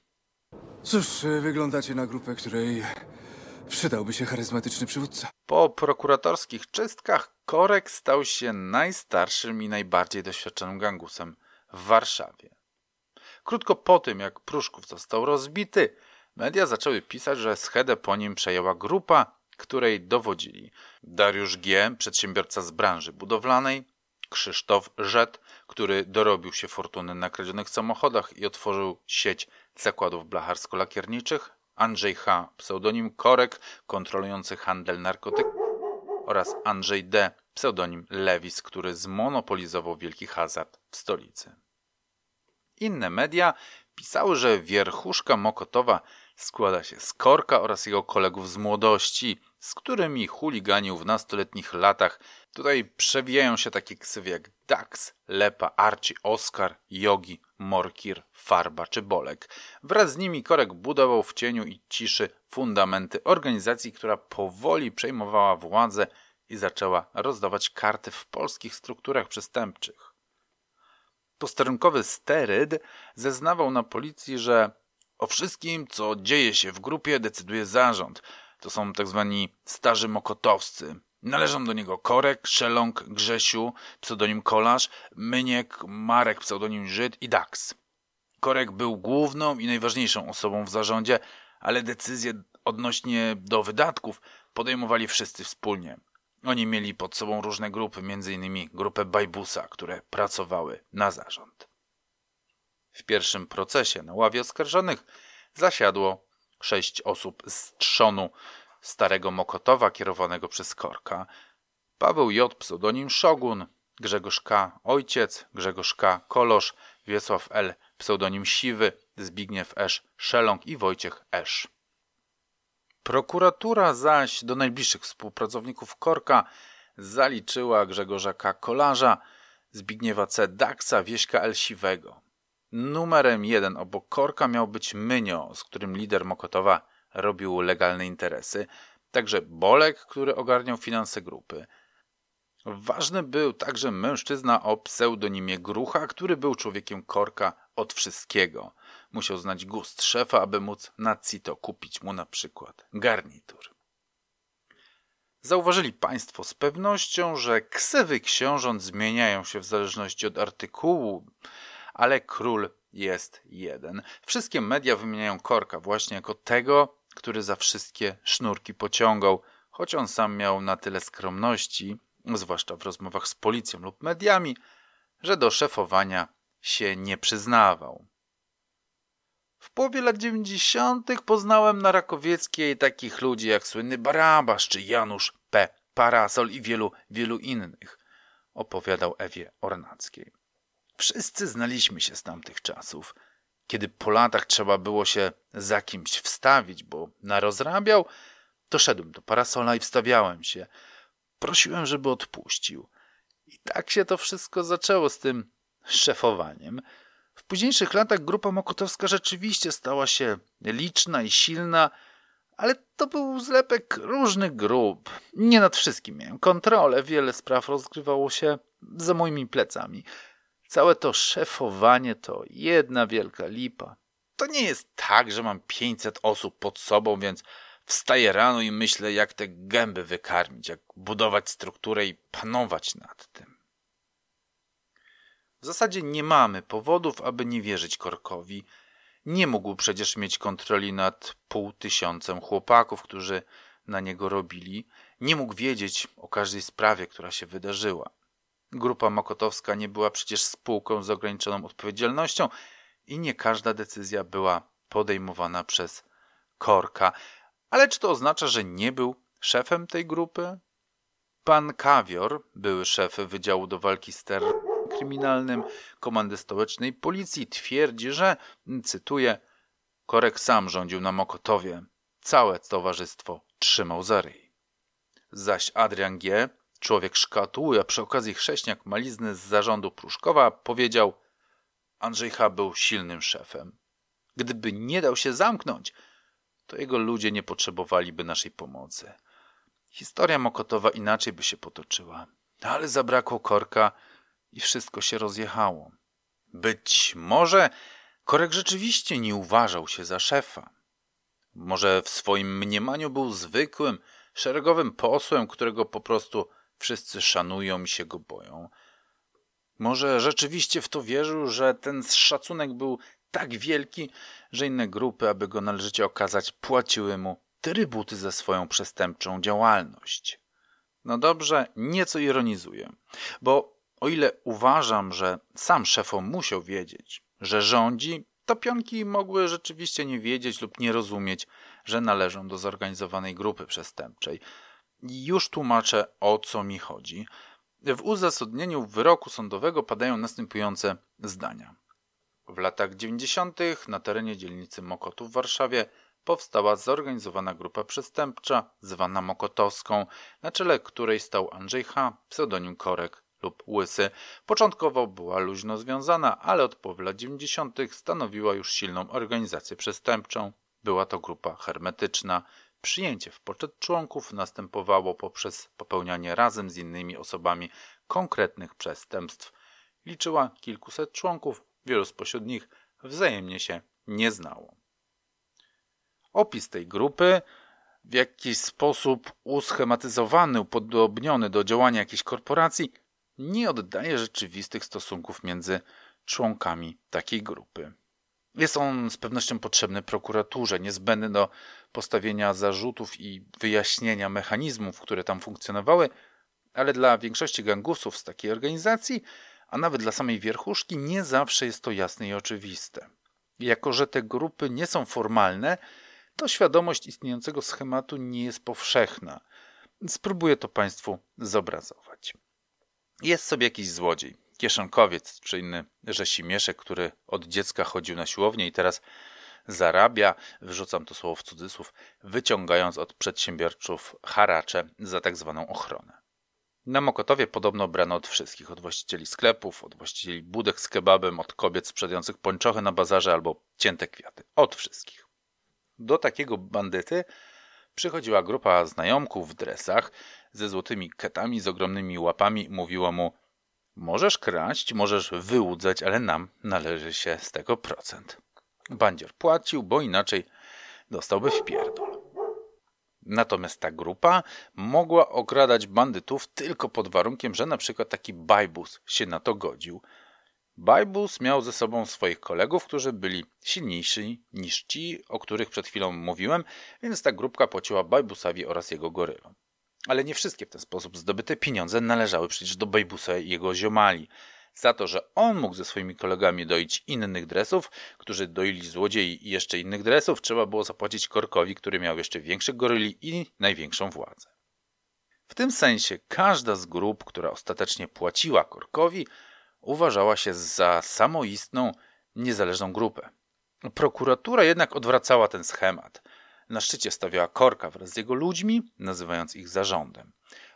Cóż, wyglądacie na grupę, której przydałby się charyzmatyczny przywódca. Po prokuratorskich czystkach korek stał się najstarszym i najbardziej doświadczonym gangusem w Warszawie. Krótko po tym, jak Pruszków został rozbity, Media zaczęły pisać, że schedę po nim przejęła grupa, której dowodzili Dariusz G., przedsiębiorca z branży budowlanej, Krzysztof Rzet, który dorobił się fortuny na kradzionych samochodach i otworzył sieć zakładów blacharsko-lakierniczych, Andrzej H., pseudonim Korek, kontrolujący handel narkotyków oraz Andrzej D., pseudonim Lewis, który zmonopolizował wielki hazard w stolicy. Inne media pisały, że wierchuszka Mokotowa składa się z Korka oraz jego kolegów z młodości, z którymi chuliganił w nastoletnich latach. Tutaj przewijają się takie ksywy jak Dax, Lepa, Arci, Oskar, Jogi, Morkir, Farba czy Bolek. Wraz z nimi Korek budował w cieniu i ciszy fundamenty organizacji, która powoli przejmowała władzę i zaczęła rozdawać karty w polskich strukturach przestępczych. Posterunkowy Steryd zeznawał na policji, że o wszystkim, co dzieje się w grupie, decyduje zarząd. To są tak zwani starzy mokotowscy. Należą do niego Korek, Szeląg, Grzesiu, pseudonim Kolarz, Myniek, Marek, pseudonim Żyd i Dax. Korek był główną i najważniejszą osobą w zarządzie, ale decyzje odnośnie do wydatków podejmowali wszyscy wspólnie. Oni mieli pod sobą różne grupy, m.in. grupę Bajbusa, które pracowały na zarząd. W pierwszym procesie na ławie oskarżonych zasiadło sześć osób z trzonu starego Mokotowa kierowanego przez Korka. Paweł J. pseudonim Szogun, Grzegorz K. Ojciec, Grzegorz K. Kolosz, Wiesław L. pseudonim Siwy, Zbigniew Esz Szelong i Wojciech Esz. Prokuratura zaś do najbliższych współpracowników Korka zaliczyła Grzegorza K. Kolarza, Zbigniewa C. Daksa, Wieśka L. Siwego. Numerem jeden obok Korka miał być Mynio, z którym lider Mokotowa robił legalne interesy, także Bolek, który ogarniał finanse grupy. Ważny był także mężczyzna o pseudonimie Grucha, który był człowiekiem Korka od wszystkiego. Musiał znać gust szefa, aby móc na Cito kupić mu na przykład garnitur. Zauważyli Państwo z pewnością, że ksewy książąt zmieniają się w zależności od artykułu, ale król jest jeden. Wszystkie media wymieniają Korka właśnie jako tego, który za wszystkie sznurki pociągał, choć on sam miał na tyle skromności, zwłaszcza w rozmowach z policją lub mediami, że do szefowania się nie przyznawał. W połowie lat dziewięćdziesiątych poznałem na Rakowieckiej takich ludzi jak słynny Barabasz czy Janusz P. Parasol i wielu, wielu innych, opowiadał Ewie Ornackiej. Wszyscy znaliśmy się z tamtych czasów. Kiedy po latach trzeba było się za kimś wstawić, bo narozrabiał, to szedłem do parasola i wstawiałem się. Prosiłem, żeby odpuścił. I tak się to wszystko zaczęło z tym szefowaniem. W późniejszych latach grupa mokotowska rzeczywiście stała się liczna i silna, ale to był zlepek różnych grup. Nie nad wszystkim miałem kontrolę, wiele spraw rozgrywało się za moimi plecami. Całe to szefowanie to jedna wielka lipa. To nie jest tak, że mam 500 osób pod sobą, więc wstaję rano i myślę, jak te gęby wykarmić, jak budować strukturę i panować nad tym. W zasadzie nie mamy powodów, aby nie wierzyć Korkowi. Nie mógł przecież mieć kontroli nad pół tysiącem chłopaków, którzy na niego robili. Nie mógł wiedzieć o każdej sprawie, która się wydarzyła. Grupa Mokotowska nie była przecież spółką z ograniczoną odpowiedzialnością i nie każda decyzja była podejmowana przez Korka. Ale czy to oznacza, że nie był szefem tej grupy? Pan Kawior, były szef Wydziału do Walki z Terrorem Kryminalnym Komendy Stołecznej Policji, twierdzi, że, cytuję, Korek sam rządził na Mokotowie. Całe towarzystwo trzymał za ryj. Zaś Adrian G., człowiek szkatuły, a przy okazji chrześniak malizny z zarządu Pruszkowa, powiedział Andrzej H. był silnym szefem. Gdyby nie dał się zamknąć, to jego ludzie nie potrzebowaliby naszej pomocy. Historia Mokotowa inaczej by się potoczyła, ale zabrakło korka i wszystko się rozjechało. Być może Korek rzeczywiście nie uważał się za szefa. Może w swoim mniemaniu był zwykłym, szeregowym posłem, którego po prostu wszyscy szanują i się go boją. Może rzeczywiście w to wierzył, że ten szacunek był tak wielki, że inne grupy, aby go należycie okazać, płaciły mu trybuty za swoją przestępczą działalność. No dobrze, nieco ironizuję, bo o ile uważam, że sam szefom musiał wiedzieć, że rządzi, to pionki mogły rzeczywiście nie wiedzieć lub nie rozumieć, że należą do zorganizowanej grupy przestępczej. Już tłumaczę, o co mi chodzi. W uzasadnieniu wyroku sądowego padają następujące zdania. W latach 90. na terenie dzielnicy Mokotów w Warszawie powstała zorganizowana grupa przestępcza zwana Mokotowską, na czele której stał Andrzej H., pseudonim Korek lub Łysy. Początkowo była luźno związana, ale od połowy lat 90. stanowiła już silną organizację przestępczą. Była to grupa hermetyczna. Przyjęcie w poczet członków następowało poprzez popełnianie razem z innymi osobami konkretnych przestępstw. Liczyła kilkuset członków, wielu spośród nich wzajemnie się nie znało. Opis tej grupy w jakiś sposób uschematyzowany, upodobniony do działania jakiejś korporacji, nie oddaje rzeczywistych stosunków między członkami takiej grupy. Jest on z pewnością potrzebny prokuraturze, niezbędny do postawienia zarzutów i wyjaśnienia mechanizmów, które tam funkcjonowały, ale dla większości gangusów z takiej organizacji, a nawet dla samej wierchuszki, nie zawsze jest to jasne i oczywiste. Jako, że te grupy nie są formalne, to świadomość istniejącego schematu nie jest powszechna. Spróbuję to Państwu zobrazować. Jest sobie jakiś złodziej, kieszonkowiec czy inny rzesimieszek, który od dziecka chodził na siłownię i teraz zarabia, wrzucam to słowo w cudzysłów, wyciągając od przedsiębiorców haracze za tak zwaną ochronę. Na Mokotowie podobno brano od wszystkich, od właścicieli sklepów, od właścicieli budek z kebabem, od kobiet sprzedających pończochy na bazarze albo cięte kwiaty. Od wszystkich. Do takiego bandyty przychodziła grupa znajomków w dresach ze złotymi ketami, z ogromnymi łapami. Mówiło mu, możesz kraść, możesz wyłudzać, ale nam należy się z tego procent. Bandzior płacił, bo inaczej dostałby w pierdol. Natomiast ta grupa mogła okradać bandytów tylko pod warunkiem, że na przykład taki bajbus się na to godził. Bajbus miał ze sobą swoich kolegów, którzy byli silniejsi niż ci, o których przed chwilą mówiłem, więc ta grupka płaciła Bajbusowi oraz jego gorylom. Ale nie wszystkie w ten sposób zdobyte pieniądze należały przecież do Bajbusa i jego ziomali za to, że on mógł ze swoimi kolegami doić innych dresów, którzy doili złodziei i jeszcze innych dresów, trzeba było zapłacić Korkowi, który miał jeszcze większych goryli i największą władzę. W tym sensie każda z grup, która ostatecznie płaciła Korkowi, uważała się za samoistną, niezależną grupę. Prokuratura jednak odwracała ten schemat. Na szczycie stawiała Korka wraz z jego ludźmi, nazywając ich zarządem.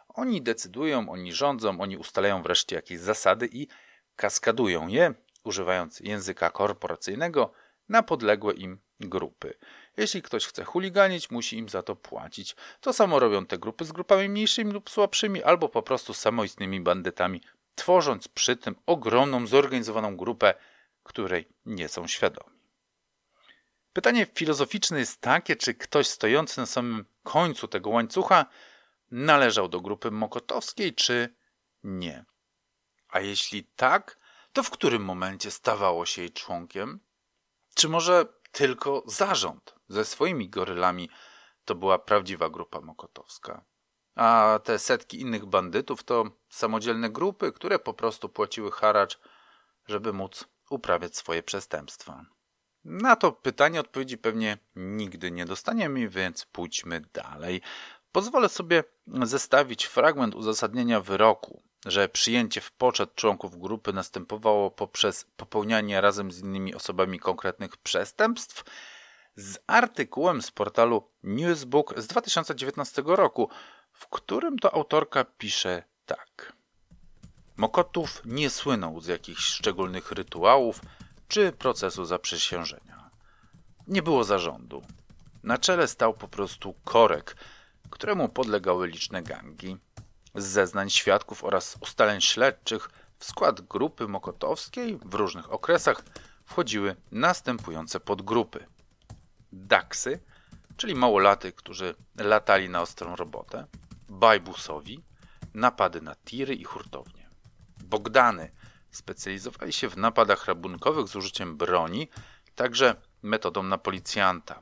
Oni decydują, oni rządzą, oni ustalają wreszcie jakieś zasady i kaskadują je, używając języka korporacyjnego, na podległe im grupy. Jeśli ktoś chce chuliganić, musi im za to płacić. To samo robią te grupy z grupami mniejszymi lub słabszymi, albo po prostu samoistnymi bandytami, tworząc przy tym ogromną, zorganizowaną grupę, której nie są świadomi. Pytanie filozoficzne jest takie, czy ktoś stojący na samym końcu tego łańcucha należał do grupy mokotowskiej, czy nie. A jeśli tak, to w którym momencie stawało się jej członkiem? Czy może tylko zarząd ze swoimi gorylami to była prawdziwa grupa mokotowska? A te setki innych bandytów to samodzielne grupy, które po prostu płaciły haracz, żeby móc uprawiać swoje przestępstwa. Na to pytanie odpowiedzi pewnie nigdy nie dostaniemy, więc pójdźmy dalej. Pozwolę sobie zestawić fragment uzasadnienia wyroku, że przyjęcie w poczet członków grupy następowało poprzez popełnianie razem z innymi osobami konkretnych przestępstw z artykułem z portalu Newsbook z 2019 roku, w którym to autorka pisze tak. Mokotów nie słynął z jakichś szczególnych rytuałów czy procesu zaprzysiężenia. Nie było zarządu. Na czele stał po prostu korek, któremu podlegały liczne gangi. Z zeznań świadków oraz ustaleń śledczych w skład grupy mokotowskiej w różnych okresach wchodziły następujące podgrupy. Daksy, czyli małolaty, którzy latali na ostrą robotę, bajbusowi, napady na tiry i hurtownie. Bogdany specjalizowali się w napadach rabunkowych z użyciem broni, także metodą na policjanta.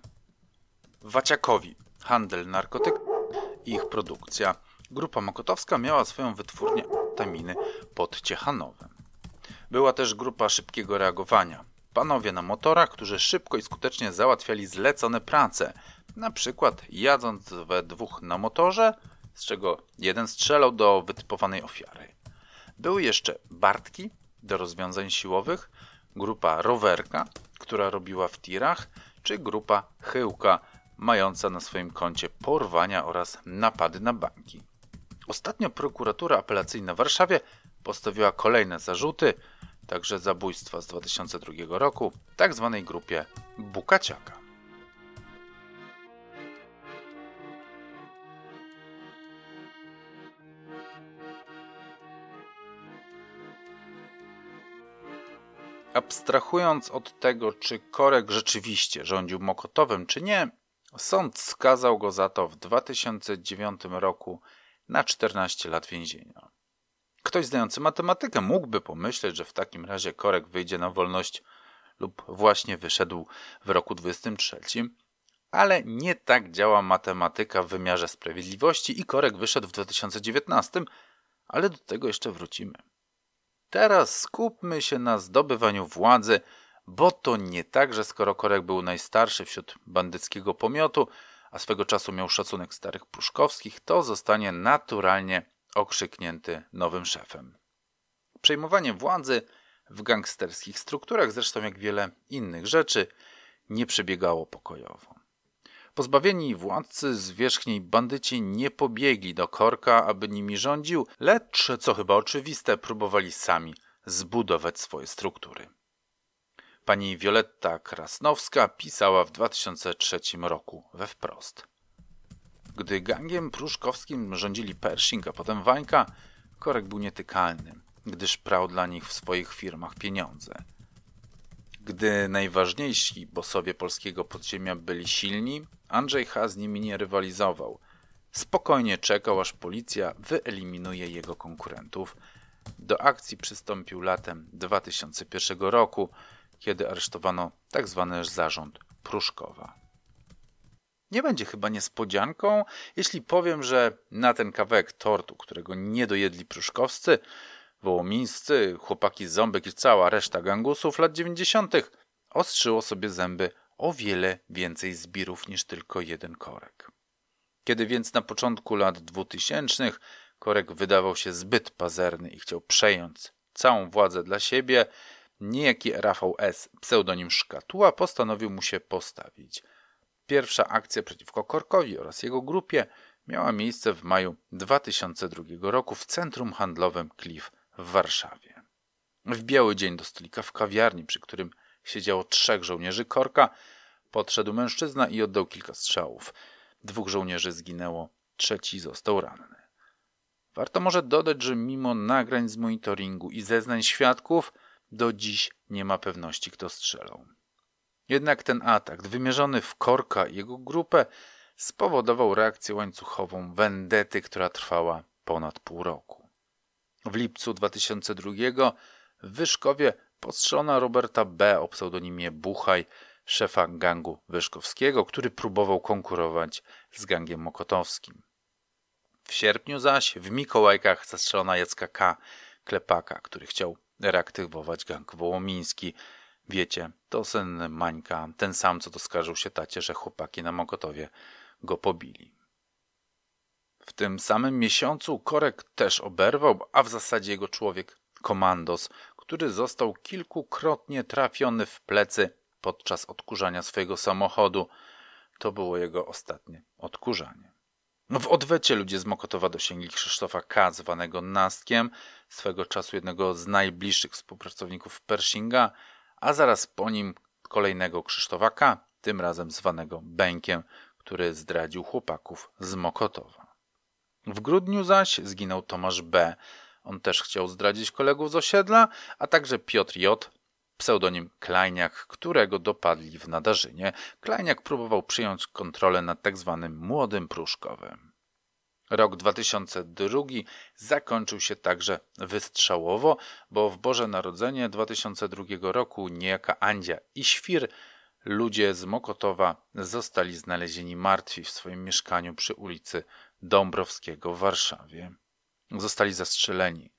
Waciakowi handel narkotyków ich produkcja. Grupa Mokotowska miała swoją wytwórnię taminy pod Ciechanowem. Była też grupa szybkiego reagowania. Panowie na motorach, którzy szybko i skutecznie załatwiali zlecone prace, na przykład jadąc we dwóch na motorze, z czego jeden strzelał do wytypowanej ofiary. Były jeszcze Bartki do rozwiązań siłowych, grupa Rowerka, która robiła w tirach, czy grupa Chyłka, mająca na swoim koncie porwania oraz napady na banki. Ostatnio prokuratura apelacyjna w Warszawie postawiła kolejne zarzuty, także zabójstwa z 2002 roku, tak zwanej grupie Bukaciaka. Abstrahując od tego, czy Korek rzeczywiście rządził Mokotowem, czy nie, Sąd skazał go za to w 2009 roku na 14 lat więzienia. Ktoś znający matematykę mógłby pomyśleć, że w takim razie Korek wyjdzie na wolność lub właśnie wyszedł w roku 23, ale nie tak działa matematyka w wymiarze sprawiedliwości i Korek wyszedł w 2019, ale do tego jeszcze wrócimy. Teraz skupmy się na zdobywaniu władzy bo to nie tak, że skoro Korek był najstarszy wśród bandyckiego pomiotu, a swego czasu miał szacunek starych pruszkowskich, to zostanie naturalnie okrzyknięty nowym szefem. Przejmowanie władzy w gangsterskich strukturach, zresztą jak wiele innych rzeczy, nie przebiegało pokojowo. Pozbawieni władcy zwierzchniej bandyci nie pobiegli do korka, aby nimi rządził, lecz, co chyba oczywiste, próbowali sami zbudować swoje struktury. Pani Wioletta Krasnowska pisała w 2003 roku we wprost. Gdy gangiem pruszkowskim rządzili Pershing, a potem Wańka, Korek był nietykalny, gdyż prał dla nich w swoich firmach pieniądze. Gdy najważniejsi bosowie polskiego podziemia byli silni, Andrzej H. z nimi nie rywalizował. Spokojnie czekał, aż policja wyeliminuje jego konkurentów. Do akcji przystąpił latem 2001 roku, kiedy aresztowano tzw. Tak zarząd Pruszkowa. Nie będzie chyba niespodzianką, jeśli powiem, że na ten kawałek tortu, którego nie dojedli pruszkowscy, wołomińscy, chłopaki z ząbek i cała reszta gangusów lat 90. ostrzyło sobie zęby o wiele więcej zbirów niż tylko jeden korek. Kiedy więc na początku lat 2000 korek wydawał się zbyt pazerny i chciał przejąć całą władzę dla siebie, niejaki Rafał S., pseudonim Szkatuła, postanowił mu się postawić. Pierwsza akcja przeciwko Korkowi oraz jego grupie miała miejsce w maju 2002 roku w centrum handlowym Cliff w Warszawie. W biały dzień do stolika w kawiarni, przy którym siedziało trzech żołnierzy Korka, podszedł mężczyzna i oddał kilka strzałów. Dwóch żołnierzy zginęło, trzeci został ranny. Warto może dodać, że mimo nagrań z monitoringu i zeznań świadków, do dziś nie ma pewności, kto strzelał. Jednak ten atak, wymierzony w Korka i jego grupę, spowodował reakcję łańcuchową wendety, która trwała ponad pół roku. W lipcu 2002 w Wyszkowie postrzelono Roberta B. o pseudonimie Buchaj, szefa gangu wyszkowskiego, który próbował konkurować z gangiem mokotowskim. W sierpniu zaś w Mikołajkach zastrzelono Jacka K., klepaka, który chciał reaktywować gang wołomiński. Wiecie, to syn Mańka, ten sam, co doskarżył się tacie, że chłopaki na Mokotowie go pobili. W tym samym miesiącu Korek też oberwał, a w zasadzie jego człowiek, komandos, który został kilkukrotnie trafiony w plecy podczas odkurzania swojego samochodu. To było jego ostatnie odkurzanie. No w odwecie ludzie z Mokotowa dosięgli Krzysztofa K., zwanego Nastkiem, swego czasu jednego z najbliższych współpracowników Pershinga, a zaraz po nim kolejnego Krzysztofa K., tym razem zwanego Bękiem, który zdradził chłopaków z Mokotowa. W grudniu zaś zginął Tomasz B., on też chciał zdradzić kolegów z osiedla, a także Piotr J., pseudonim Klejniak, którego dopadli w Nadarzynie. Klejniak próbował przyjąć kontrolę nad tak zwanym młodym Pruszkowem. Rok 2002 zakończył się także wystrzałowo, bo w Boże Narodzenie 2002 roku niejaka Andzia i Świr, ludzie z Mokotowa, zostali znalezieni martwi w swoim mieszkaniu przy ulicy Dąbrowskiego w Warszawie zostali zastrzeleni.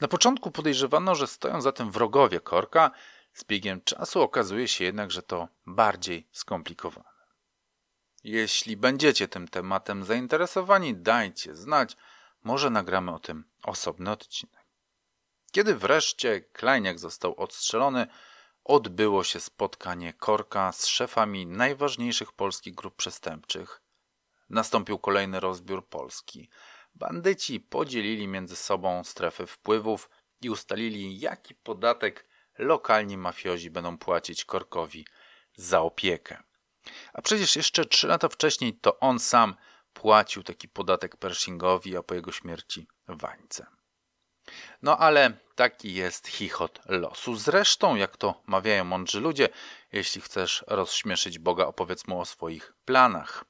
Na początku podejrzewano, że stoją za tym wrogowie Korka, z biegiem czasu okazuje się jednak, że to bardziej skomplikowane. Jeśli będziecie tym tematem zainteresowani, dajcie znać, może nagramy o tym osobny odcinek. Kiedy wreszcie Klejniak został odstrzelony, odbyło się spotkanie Korka z szefami najważniejszych polskich grup przestępczych. Nastąpił kolejny rozbiór Polski. Bandyci podzielili między sobą strefy wpływów i ustalili, jaki podatek lokalni mafiozi będą płacić Korkowi za opiekę. A przecież jeszcze trzy lata wcześniej to on sam płacił taki podatek Pershingowi, a po jego śmierci Wańce. No ale taki jest chichot losu. Zresztą, jak to mawiają mądrzy ludzie, jeśli chcesz rozśmieszyć Boga, opowiedz mu o swoich planach.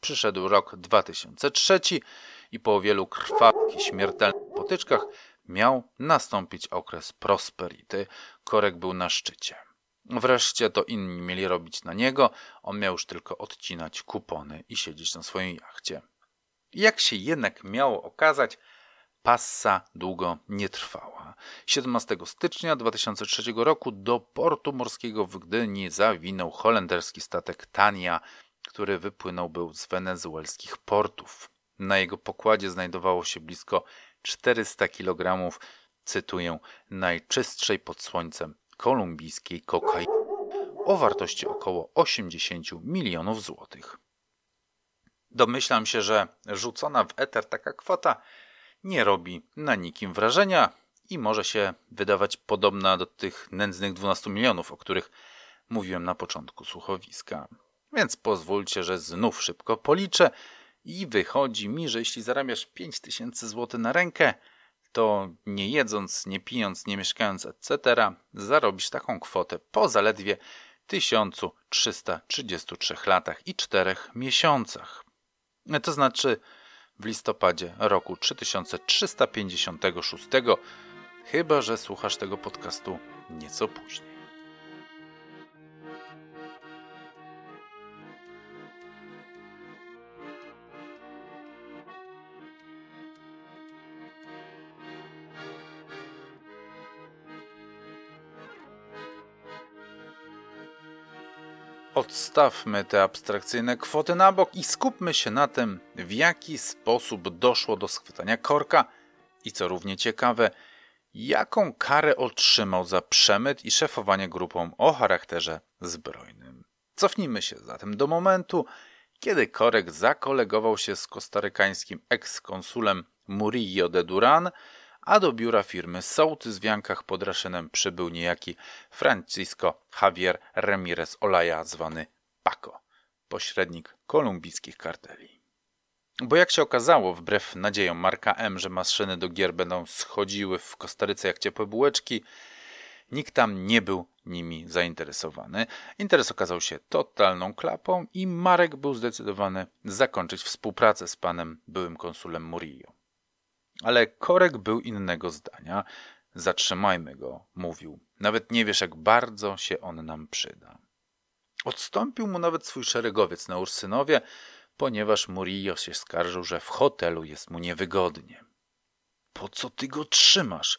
Przyszedł rok 2003 i po wielu krwawych i śmiertelnych potyczkach miał nastąpić okres prosperity. Korek był na szczycie. Wreszcie to inni mieli robić na niego, on miał już tylko odcinać kupony i siedzieć na swojej jachcie. Jak się jednak miało okazać, passa długo nie trwała. 17 stycznia 2003 roku do portu morskiego w Gdyni zawinął holenderski statek Tania, który wypłynął był z wenezuelskich portów. Na jego pokładzie znajdowało się blisko 400 kg cytuję, najczystszej pod słońcem kolumbijskiej kokainy o wartości około 80 milionów złotych. Domyślam się, że rzucona w eter taka kwota nie robi na nikim wrażenia i może się wydawać podobna do tych nędznych 12 milionów, o których mówiłem na początku słuchowiska. Więc pozwólcie, że znów szybko policzę i wychodzi mi, że jeśli zarabiasz 5000 zł na rękę, to nie jedząc, nie pijąc, nie mieszkając, etc., zarobisz taką kwotę po zaledwie 1333 latach i 4 miesiącach. To znaczy w listopadzie roku 3356, chyba że słuchasz tego podcastu nieco później. Odstawmy te abstrakcyjne kwoty na bok i skupmy się na tym, w jaki sposób doszło do schwytania korka i co równie ciekawe, jaką karę otrzymał za przemyt i szefowanie grupą o charakterze zbrojnym. Cofnijmy się zatem do momentu, kiedy Korek zakolegował się z kostarykańskim ekskonsulem Murillo de Duran, a do biura firmy Sołtys w Jankach pod Raszynem przybył niejaki Francisco Javier Ramirez Olaya, zwany Paco, pośrednik kolumbijskich karteli. Bo jak się okazało, wbrew nadziejom Marka M., że maszyny do gier będą schodziły w Kostaryce jak ciepłe bułeczki, nikt tam nie był nimi zainteresowany. Interes okazał się totalną klapą i Marek był zdecydowany zakończyć współpracę z panem byłym konsulem Murillo. Ale Korek był innego zdania. Zatrzymajmy go, mówił. Nawet nie wiesz, jak bardzo się on nam przyda. Odstąpił mu nawet swój szeregowiec na Ursynowie, ponieważ Murillo się skarżył, że w hotelu jest mu niewygodnie. Po co ty go trzymasz?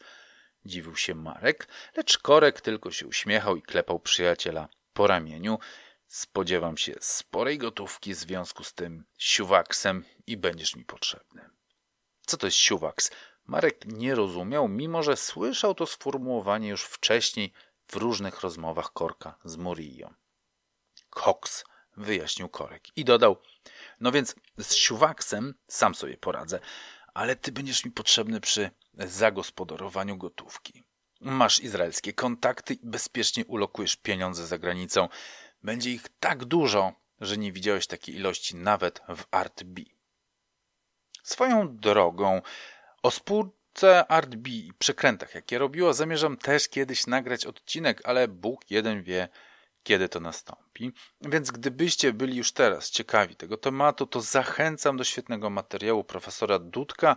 Dziwił się Marek, lecz Korek tylko się uśmiechał i klepał przyjaciela po ramieniu. Spodziewam się sporej gotówki w związku z tym siuwaksem i będziesz mi potrzebny. Co to jest siuwaks? Marek nie rozumiał, mimo że słyszał to sformułowanie już wcześniej w różnych rozmowach Korka z Murillo. Cox, wyjaśnił Korek i dodał, no więc z siuwaksem sam sobie poradzę, ale ty będziesz mi potrzebny przy zagospodarowaniu gotówki. Masz izraelskie kontakty i bezpiecznie ulokujesz pieniądze za granicą. Będzie ich tak dużo, że nie widziałeś takiej ilości nawet w Art B. Swoją drogą o spółce Art B i przekrętach, jakie robiła, zamierzam też kiedyś nagrać odcinek, ale Bóg jeden wie, kiedy to nastąpi. Więc gdybyście byli już teraz ciekawi tego tematu, to zachęcam do świetnego materiału profesora Dudka,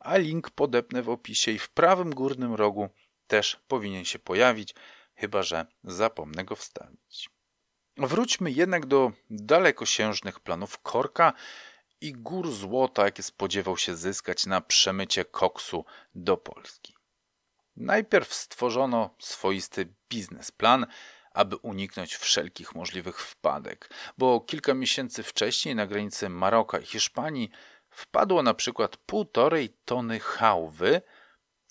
a link podepnę w opisie i w prawym górnym rogu też powinien się pojawić, chyba że zapomnę go wstawić. Wróćmy jednak do dalekosiężnych planów Korka i gór złota, jakie spodziewał się zyskać na przemycie koksu do Polski. Najpierw stworzono swoisty biznesplan, aby uniknąć wszelkich możliwych wpadek, bo kilka miesięcy wcześniej na granicy Maroka i Hiszpanii wpadło na przykład półtorej tony hałwy,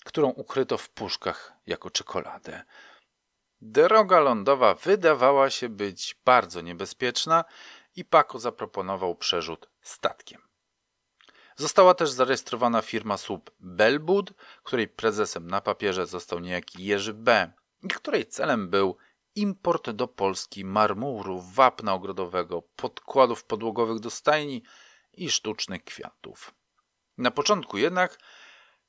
którą ukryto w puszkach jako czekoladę. Droga lądowa wydawała się być bardzo niebezpieczna i Paco zaproponował przerzut statkiem. Została też zarejestrowana firma słup Belbud, której prezesem na papierze został niejaki Jerzy B., której celem był import do Polski marmuru, wapna ogrodowego, podkładów podłogowych do stajni i sztucznych kwiatów. Na początku jednak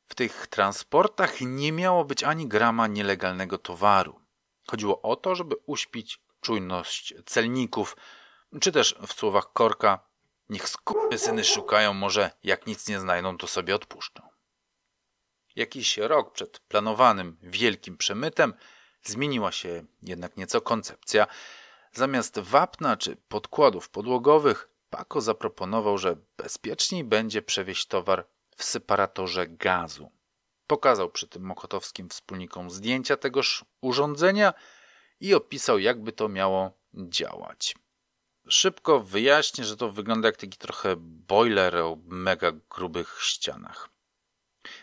w tych transportach nie miało być ani grama nielegalnego towaru. Chodziło o to, żeby uśpić czujność celników, czy też w słowach Korka Niech syny szukają, może jak nic nie znajdą, to sobie odpuszczą. Jakiś rok przed planowanym wielkim przemytem zmieniła się jednak nieco koncepcja. Zamiast wapna czy podkładów podłogowych, Paco zaproponował, że bezpieczniej będzie przewieźć towar w separatorze gazu. Pokazał przy tym mokotowskim wspólnikom zdjęcia tegoż urządzenia i opisał, jakby to miało działać. Szybko wyjaśnię, że to wygląda jak taki trochę boiler o mega grubych ścianach.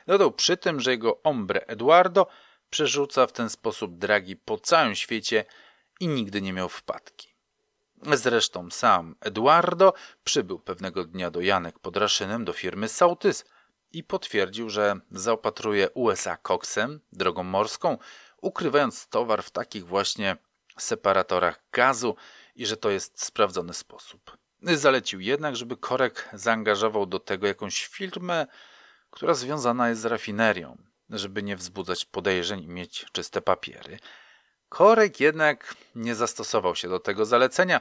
Dodał przy tym, że jego ombre Eduardo przerzuca w ten sposób dragi po całym świecie i nigdy nie miał wpadki. Zresztą sam Eduardo przybył pewnego dnia do Janek pod Raszynem do firmy Sautys i potwierdził, że zaopatruje USA koksem, drogą morską, ukrywając towar w takich właśnie separatorach gazu i że to jest sprawdzony sposób. Zalecił jednak, żeby Korek zaangażował do tego jakąś firmę, która związana jest z rafinerią, żeby nie wzbudzać podejrzeń i mieć czyste papiery. Korek jednak nie zastosował się do tego zalecenia,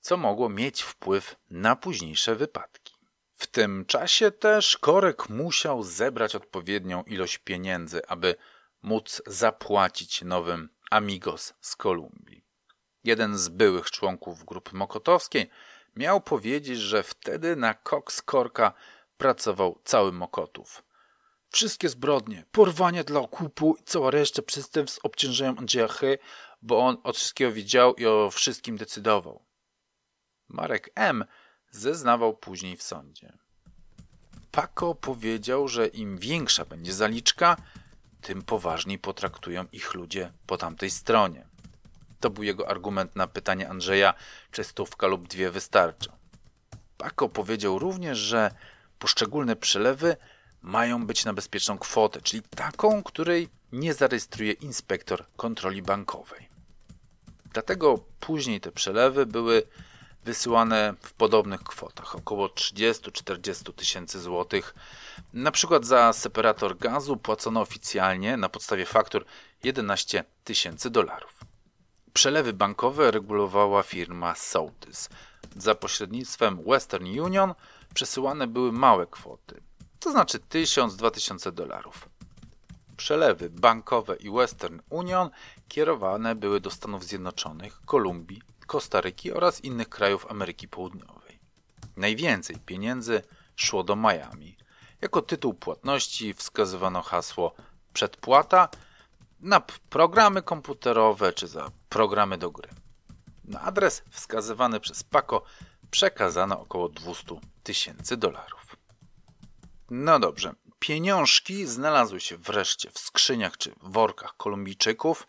co mogło mieć wpływ na późniejsze wypadki. W tym czasie też Korek musiał zebrać odpowiednią ilość pieniędzy, aby móc zapłacić nowym Amigos z Kolumbii. Jeden z byłych członków grupy mokotowskiej miał powiedzieć, że wtedy na koks Korka pracował cały Mokotów. Wszystkie zbrodnie, porwanie dla okupu i cała reszta przestępstw obciążają Andrzeja Hy, bo on od wszystkiego wiedział i o wszystkim decydował. Marek M. zeznawał później w sądzie. Paco powiedział, że im większa będzie zaliczka, tym poważniej potraktują ich ludzie po tamtej stronie. To był jego argument na pytanie Andrzeja, czy stówka lub dwie wystarczą. Paco powiedział również, że poszczególne przelewy mają być na bezpieczną kwotę, czyli taką, której nie zarejestruje inspektor kontroli bankowej. Dlatego później te przelewy były wysyłane w podobnych kwotach, około 30-40 tysięcy złotych. Na przykład za separator gazu płacono oficjalnie na podstawie faktur 11 tysięcy dolarów. Przelewy bankowe regulowała firma Southys. Za pośrednictwem Western Union przesyłane były małe kwoty, to znaczy 1000-2000 dolarów. Przelewy bankowe i Western Union kierowane były do Stanów Zjednoczonych, Kolumbii, Kostaryki oraz innych krajów Ameryki Południowej. Najwięcej pieniędzy szło do Miami. Jako tytuł płatności wskazywano hasło przedpłata na programy komputerowe czy za programy do gry. Na adres wskazywany przez Paco przekazano około 200 tysięcy dolarów. No dobrze, pieniążki znalazły się wreszcie w skrzyniach czy workach Kolumbijczyków.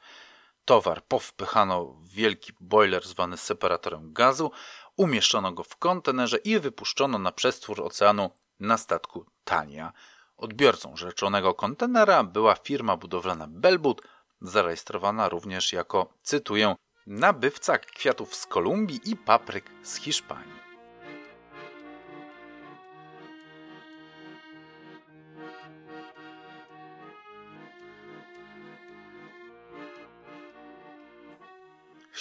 Towar powpychano w wielki boiler zwany separatorem gazu, umieszczono go w kontenerze i wypuszczono na przestwór oceanu na statku Tania. Odbiorcą rzeczonego kontenera była firma budowlana Belbut, zarejestrowana również jako, cytuję, nabywca kwiatów z Kolumbii i papryk z Hiszpanii.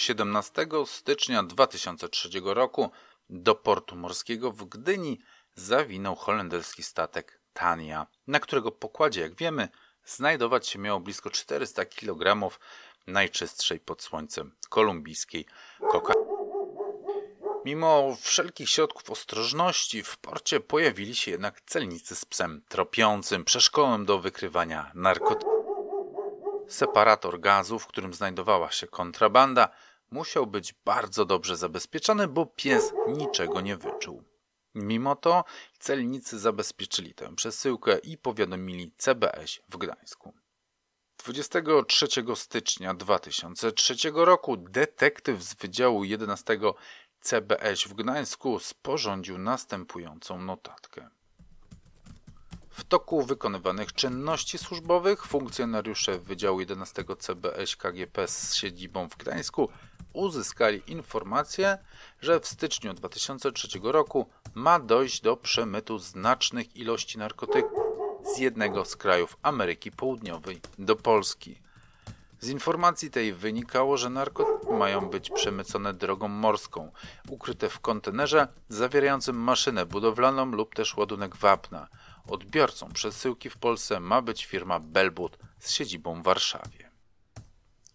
17 stycznia 2003 roku do portu morskiego w Gdyni zawinął holenderski statek Tania, na którego pokładzie, jak wiemy, znajdować się miało blisko 400 kg najczystszej pod słońcem kolumbijskiej kokainy. Mimo wszelkich środków ostrożności w porcie pojawili się jednak celnicy z psem tropiącym, przeszkołem do wykrywania narkotyków. Separator gazu, w którym znajdowała się kontrabanda, musiał być bardzo dobrze zabezpieczony, bo pies niczego nie wyczuł. Mimo to celnicy zabezpieczyli tę przesyłkę i powiadomili CBS w Gdańsku. 23 stycznia 2003 roku detektyw z Wydziału 11 CBS w Gdańsku sporządził następującą notatkę. W toku wykonywanych czynności służbowych funkcjonariusze Wydziału 11 CBS KGP z siedzibą w Gdańsku uzyskali informację, że w styczniu 2003 roku ma dojść do przemytu znacznych ilości narkotyków z jednego z krajów Ameryki Południowej do Polski. Z informacji tej wynikało, że narkotyki mają być przemycone drogą morską, ukryte w kontenerze zawierającym maszynę budowlaną lub też ładunek wapna. Odbiorcą przesyłki w Polsce ma być firma Belbut z siedzibą w Warszawie.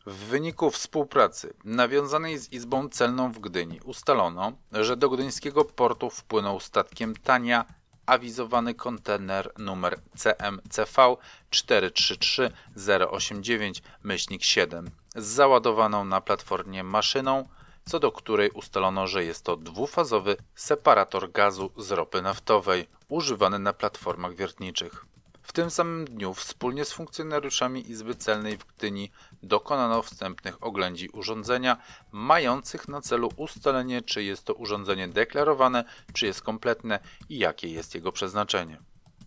W wyniku współpracy nawiązanej z Izbą Celną w Gdyni ustalono, że do gdyńskiego portu wpłynął statkiem Tania awizowany kontener numer CMCV 433089-7 z załadowaną na platformie maszyną, co do której ustalono, że jest to dwufazowy separator gazu z ropy naftowej używany na platformach wiertniczych. W tym samym dniu wspólnie z funkcjonariuszami Izby Celnej w Gdyni dokonano wstępnych oględzi urządzenia, mających na celu ustalenie, czy jest to urządzenie deklarowane, czy jest kompletne i jakie jest jego przeznaczenie.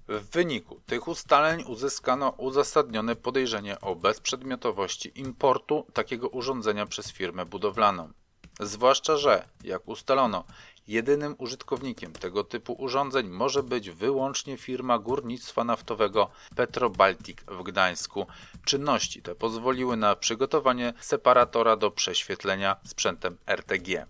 W wyniku tych ustaleń uzyskano uzasadnione podejrzenie o bezprzedmiotowości importu takiego urządzenia przez firmę budowlaną. Zwłaszcza, że, jak ustalono, jedynym użytkownikiem tego typu urządzeń może być wyłącznie firma górnictwa naftowego Petrobaltic w Gdańsku. Czynności te pozwoliły na przygotowanie separatora do prześwietlenia sprzętem RTG.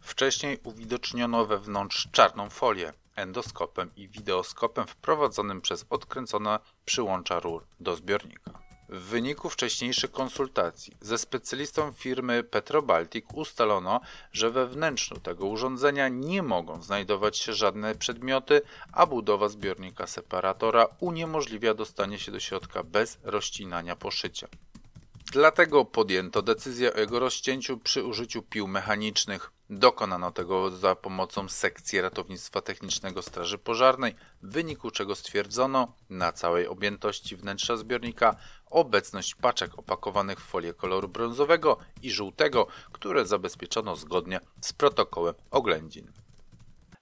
Wcześniej uwidoczniono wewnątrz czarną folię endoskopem i wideoskopem wprowadzonym przez odkręcone przyłącza rur do zbiornika. W wyniku wcześniejszych konsultacji ze specjalistą firmy Petrobaltic ustalono, że we wnętrzu tego urządzenia nie mogą znajdować się żadne przedmioty, a budowa zbiornika separatora uniemożliwia dostanie się do środka bez rozcinania poszycia. Dlatego podjęto decyzję o jego rozcięciu przy użyciu pił mechanicznych. Dokonano tego za pomocą sekcji ratownictwa technicznego Straży Pożarnej, w wyniku czego stwierdzono na całej objętości wnętrza zbiornika obecność paczek opakowanych w folię koloru brązowego i żółtego, które zabezpieczono zgodnie z protokołem oględzin.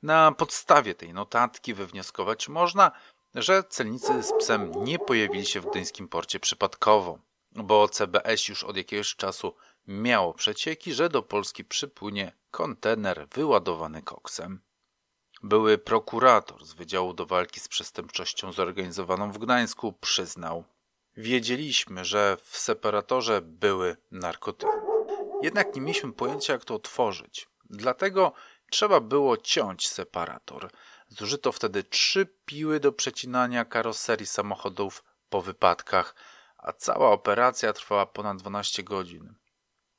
Na podstawie tej notatki wywnioskować można, że celnicy z psem nie pojawili się w gdyńskim porcie przypadkowo bo CBS już od jakiegoś czasu miało przecieki, że do Polski przypłynie kontener wyładowany koksem. Były prokurator z Wydziału do Walki z Przestępczością Zorganizowaną w Gdańsku przyznał. Wiedzieliśmy, że w separatorze były narkotyki. Jednak nie mieliśmy pojęcia, jak to otworzyć. Dlatego trzeba było ciąć separator. Zużyto wtedy trzy piły do przecinania karoserii samochodów po wypadkach – a cała operacja trwała ponad 12 godzin.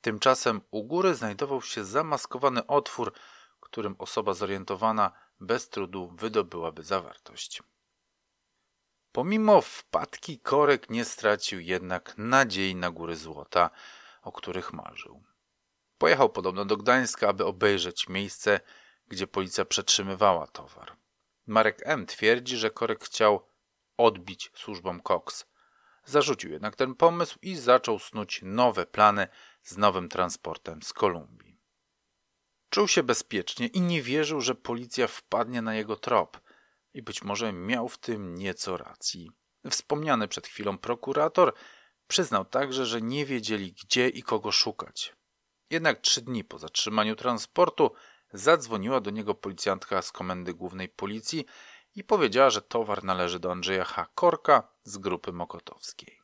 Tymczasem u góry znajdował się zamaskowany otwór, którym osoba zorientowana bez trudu wydobyłaby zawartość. Pomimo wpadki korek nie stracił jednak nadziei na góry złota, o których marzył. Pojechał podobno do Gdańska, aby obejrzeć miejsce, gdzie policja przetrzymywała towar. Marek M. twierdzi, że korek chciał odbić służbom Cox, Zarzucił jednak ten pomysł i zaczął snuć nowe plany z nowym transportem z Kolumbii. Czuł się bezpiecznie i nie wierzył, że policja wpadnie na jego trop i być może miał w tym nieco racji. Wspomniany przed chwilą prokurator przyznał także, że nie wiedzieli gdzie i kogo szukać. Jednak trzy dni po zatrzymaniu transportu zadzwoniła do niego policjantka z komendy głównej policji i powiedziała, że towar należy do Andrzeja H. Korka z grupy Mokotowskiej.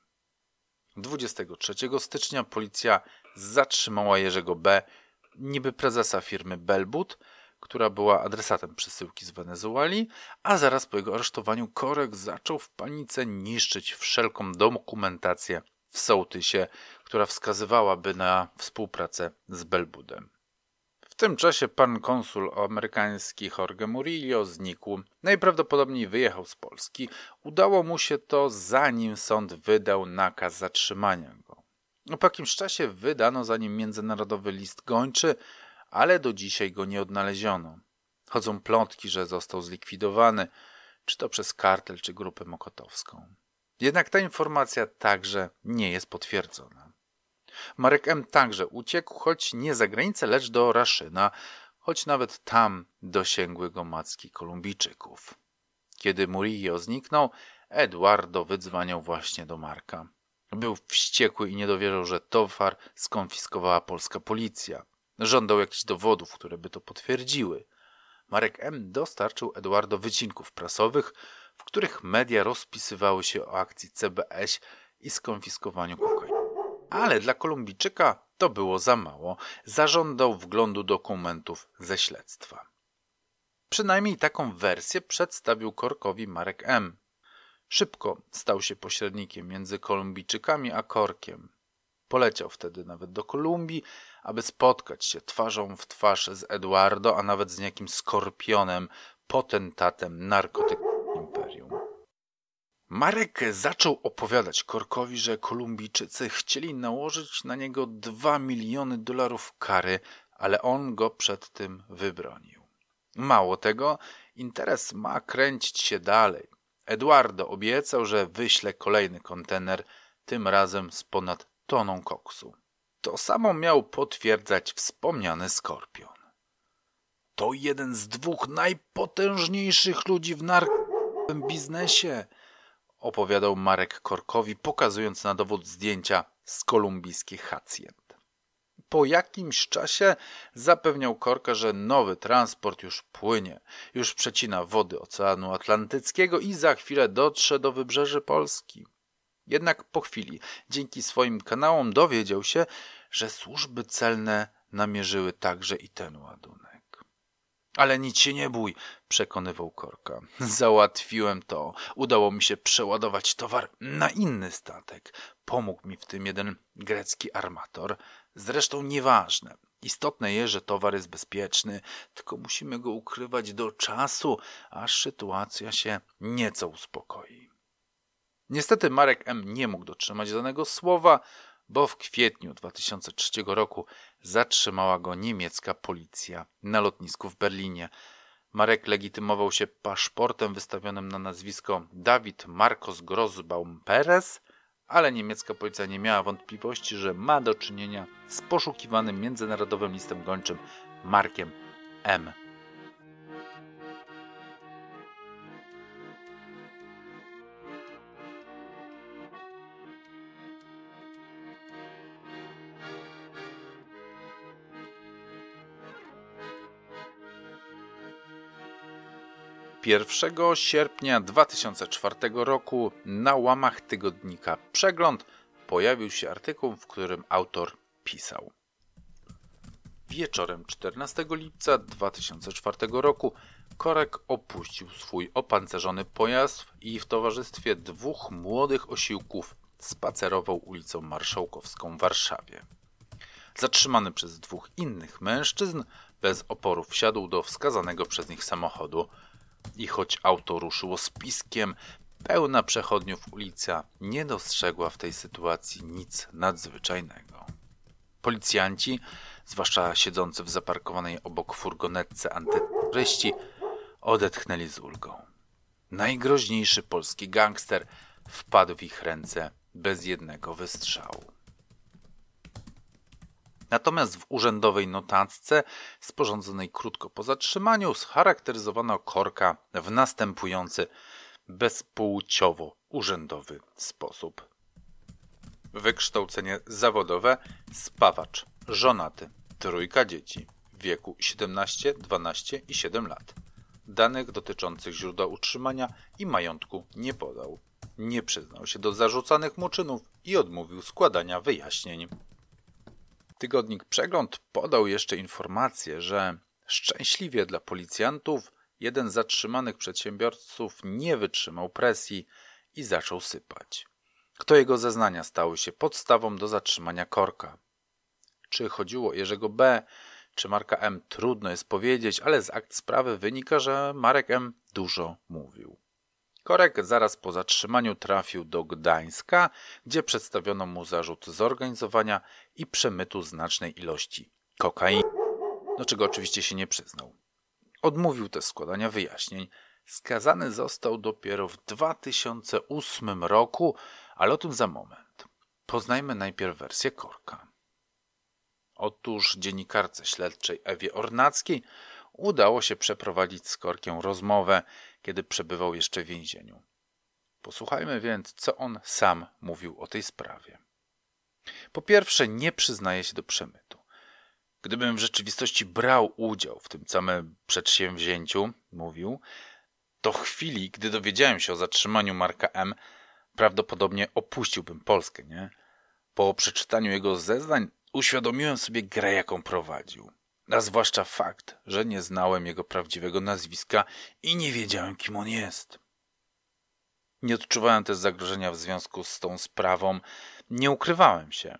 23 stycznia policja zatrzymała Jerzego B., niby prezesa firmy Belbut, która była adresatem przesyłki z Wenezueli, a zaraz po jego aresztowaniu Korek zaczął w panice niszczyć wszelką dokumentację w sołtysie, która wskazywałaby na współpracę z Belbudem tym czasie pan konsul amerykański Jorge Murillo znikł. Najprawdopodobniej wyjechał z Polski. Udało mu się to zanim sąd wydał nakaz zatrzymania go. Po jakimś czasie wydano za nim międzynarodowy list gończy, ale do dzisiaj go nie odnaleziono. Chodzą plotki, że został zlikwidowany, czy to przez kartel, czy grupę mokotowską. Jednak ta informacja także nie jest potwierdzona. Marek M. także uciekł, choć nie za granicę, lecz do Raszyna, choć nawet tam dosięgły go macki Kolumbijczyków. Kiedy Murillo zniknął, Eduardo wydzwaniał właśnie do Marka. Był wściekły i nie dowierzał, że towar skonfiskowała polska policja. Żądał jakichś dowodów, które by to potwierdziły. Marek M. dostarczył Eduardo wycinków prasowych, w których media rozpisywały się o akcji CBS i skonfiskowaniu kokainy. Ale dla Kolumbijczyka to było za mało. Zażądał wglądu dokumentów ze śledztwa. Przynajmniej taką wersję przedstawił Korkowi Marek M. Szybko stał się pośrednikiem między Kolumbijczykami a Korkiem. Poleciał wtedy nawet do Kolumbii, aby spotkać się twarzą w twarz z Eduardo, a nawet z niejakim skorpionem, potentatem narkotyków imperium. Marek zaczął opowiadać Korkowi, że Kolumbijczycy chcieli nałożyć na niego dwa miliony dolarów kary, ale on go przed tym wybronił. Mało tego, interes ma kręcić się dalej. Eduardo obiecał, że wyśle kolejny kontener, tym razem z ponad toną koksu. To samo miał potwierdzać wspomniany Skorpion. To jeden z dwóch najpotężniejszych ludzi w narkowym biznesie, opowiadał Marek Korkowi, pokazując na dowód zdjęcia z kolumbijskich hacjent. Po jakimś czasie zapewniał Korka, że nowy transport już płynie, już przecina wody Oceanu Atlantyckiego i za chwilę dotrze do wybrzeży Polski. Jednak po chwili, dzięki swoim kanałom, dowiedział się, że służby celne namierzyły także i ten ładunek. Ale nic się nie bój, przekonywał Korka. Załatwiłem to. Udało mi się przeładować towar na inny statek. Pomógł mi w tym jeden grecki armator. Zresztą nieważne. Istotne jest, że towar jest bezpieczny, tylko musimy go ukrywać do czasu, aż sytuacja się nieco uspokoi. Niestety Marek M. nie mógł dotrzymać danego słowa, bo w kwietniu 2003 roku zatrzymała go niemiecka policja na lotnisku w Berlinie. Marek legitymował się paszportem wystawionym na nazwisko Dawid Marcos Grosbaum Perez, ale niemiecka policja nie miała wątpliwości, że ma do czynienia z poszukiwanym międzynarodowym listem gończym Markiem M. Pierwszego sierpnia 2004 roku na łamach tygodnika Przegląd pojawił się artykuł, w którym autor pisał. Wieczorem 14 lipca 2004 roku Korek opuścił swój opancerzony pojazd i w towarzystwie dwóch młodych osiłków spacerował ulicą Marszałkowską w Warszawie. Zatrzymany przez dwóch innych mężczyzn, bez oporu wsiadł do wskazanego przez nich samochodu – i choć auto ruszyło z piskiem, pełna przechodniów ulica nie dostrzegła w tej sytuacji nic nadzwyczajnego. Policjanci, zwłaszcza siedzący w zaparkowanej obok furgonetce antyterroryści, odetchnęli z ulgą. Najgroźniejszy polski gangster wpadł w ich ręce bez jednego wystrzału. Natomiast w urzędowej notatce sporządzonej krótko po zatrzymaniu scharakteryzowano Korka w następujący bezpłciowo-urzędowy sposób. Wykształcenie zawodowe spawacz, żonaty, trójka dzieci w wieku 17, 12 i 7 lat. Danych dotyczących źródła utrzymania i majątku nie podał. Nie przyznał się do zarzucanych mu czynów i odmówił składania wyjaśnień. Tygodnik Przegląd podał jeszcze informację, że szczęśliwie dla policjantów jeden z zatrzymanych przedsiębiorców nie wytrzymał presji i zaczął sypać. Kto jego zeznania stały się podstawą do zatrzymania Korka. Czy chodziło o Jerzego B., czy Marka M. trudno jest powiedzieć, ale z akt sprawy wynika, że Marek M. dużo mówił. Korek zaraz po zatrzymaniu trafił do Gdańska, gdzie przedstawiono mu zarzut zorganizowania i przemytu znacznej ilości kokainy, do czego oczywiście się nie przyznał. Odmówił też składania wyjaśnień. Skazany został dopiero w 2008 roku, ale o tym za moment. Poznajmy najpierw wersję Korka. Otóż dziennikarce śledczej Ewie Ornackiej udało się przeprowadzić z Korkiem rozmowę, kiedy przebywał jeszcze w więzieniu. Posłuchajmy więc, co on sam mówił o tej sprawie. Po pierwsze, nie przyznaje się do przemytu. Gdybym w rzeczywistości brał udział w tym samym przedsięwzięciu, mówił, to w chwili, gdy dowiedziałem się o zatrzymaniu Marka M., prawdopodobnie opuściłbym Polskę, nie? Po przeczytaniu jego zeznań uświadomiłem sobie grę, jaką prowadził a zwłaszcza fakt, że nie znałem jego prawdziwego nazwiska i nie wiedziałem, kim on jest. Nie odczuwałem też zagrożenia w związku z tą sprawą, nie ukrywałem się,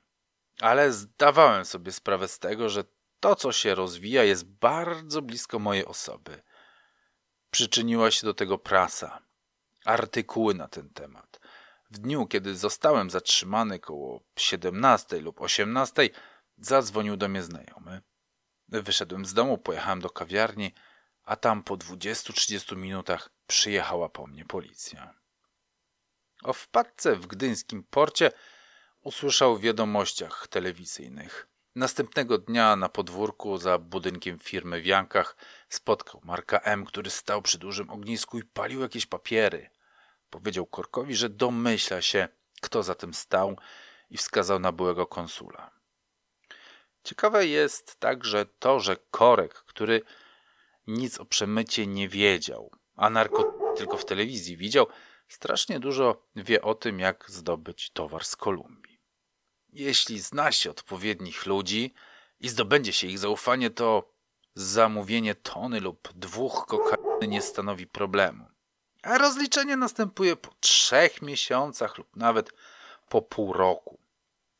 ale zdawałem sobie sprawę z tego, że to, co się rozwija, jest bardzo blisko mojej osoby. Przyczyniła się do tego prasa, artykuły na ten temat. W dniu, kiedy zostałem zatrzymany koło 17 lub 18, zadzwonił do mnie znajomy. Wyszedłem z domu, pojechałem do kawiarni, a tam po 20-30 minutach przyjechała po mnie policja. O wpadce w gdyńskim porcie usłyszał w wiadomościach telewizyjnych. Następnego dnia na podwórku za budynkiem firmy w Jankach spotkał Marka M., który stał przy dużym ognisku i palił jakieś papiery. Powiedział Korkowi, że domyśla się, kto za tym stał i wskazał na byłego konsula. Ciekawe jest także to, że Korek, który nic o przemycie nie wiedział, a narko tylko w telewizji widział, strasznie dużo wie o tym, jak zdobyć towar z Kolumbii. Jeśli zna się odpowiednich ludzi i zdobędzie się ich zaufanie, to zamówienie tony lub dwóch kokainy nie stanowi problemu. A rozliczenie następuje po trzech miesiącach lub nawet po pół roku.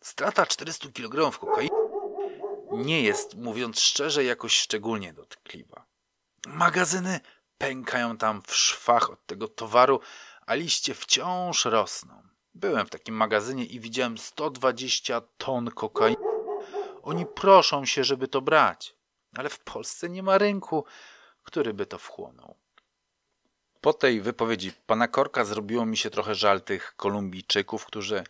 Strata 400 kg kokainy nie jest, mówiąc szczerze, jakoś szczególnie dotkliwa. Magazyny pękają tam w szwach od tego towaru, a liście wciąż rosną. Byłem w takim magazynie i widziałem 120 ton kokainy. Oni proszą się, żeby to brać, ale w Polsce nie ma rynku, który by to wchłonął. Po tej wypowiedzi pana Korka zrobiło mi się trochę żal tych Kolumbijczyków, którzy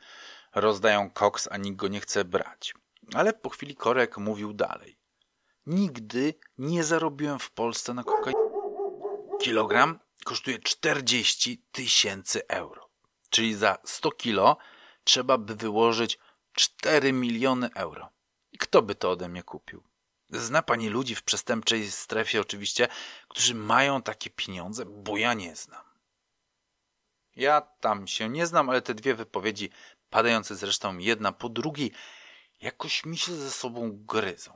rozdają koks, a nikt go nie chce brać. Ale po chwili Korek mówił dalej. Nigdy nie zarobiłem w Polsce na kokainie. Kilogram kosztuje 40 tysięcy euro. Czyli za 100 kilo trzeba by wyłożyć 4 miliony euro. Kto by to ode mnie kupił? Zna pani ludzi w przestępczej strefie oczywiście, którzy mają takie pieniądze, bo ja nie znam. Ja tam się nie znam, ale te dwie wypowiedzi, padające zresztą jedna po drugiej, jakoś mi się ze sobą gryzą.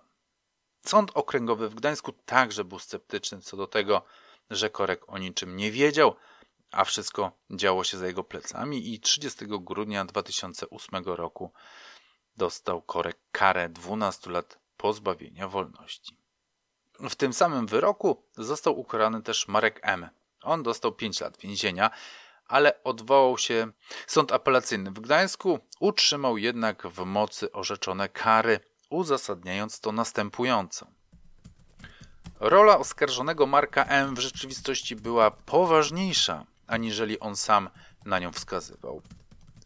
Sąd okręgowy w Gdańsku także był sceptyczny co do tego, że Korek o niczym nie wiedział, a wszystko działo się za jego plecami i 30 grudnia 2008 roku dostał Korek karę 12 lat pozbawienia wolności. W tym samym wyroku został ukarany też Marek M. On dostał 5 lat więzienia, ale odwołał się. Sąd apelacyjny w Gdańsku utrzymał jednak w mocy orzeczone kary, uzasadniając to następująco. Rola oskarżonego Marka M. w rzeczywistości była poważniejsza, aniżeli on sam na nią wskazywał.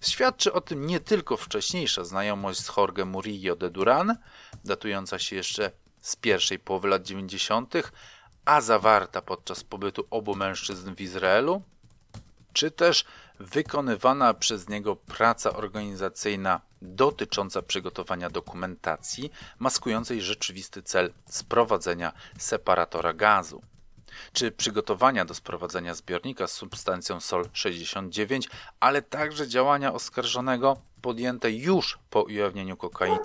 Świadczy o tym nie tylko wcześniejsza znajomość z Jorge Murillo de Duran, datująca się jeszcze z pierwszej połowy lat 90., a zawarta podczas pobytu obu mężczyzn w Izraelu, czy też wykonywana przez niego praca organizacyjna dotycząca przygotowania dokumentacji maskującej rzeczywisty cel sprowadzenia separatora gazu czy przygotowania do sprowadzenia zbiornika z substancją SOL 69, ale także działania oskarżonego podjęte już po ujawnieniu kokainy.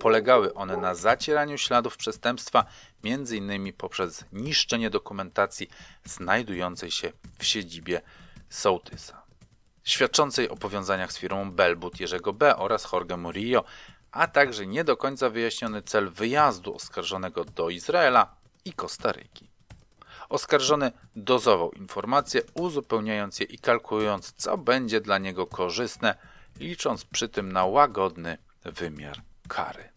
Polegały one na zacieraniu śladów przestępstwa, m.in. poprzez niszczenie dokumentacji znajdującej się w siedzibie Sołtysa, świadczącej o powiązaniach z firmą Belbut Jerzego B. oraz Jorge Murillo, a także nie do końca wyjaśniony cel wyjazdu oskarżonego do Izraela i Kostaryki. Oskarżony dozował informacje, uzupełniając je i kalkulując, co będzie dla niego korzystne, licząc przy tym na łagodny wymiar kary.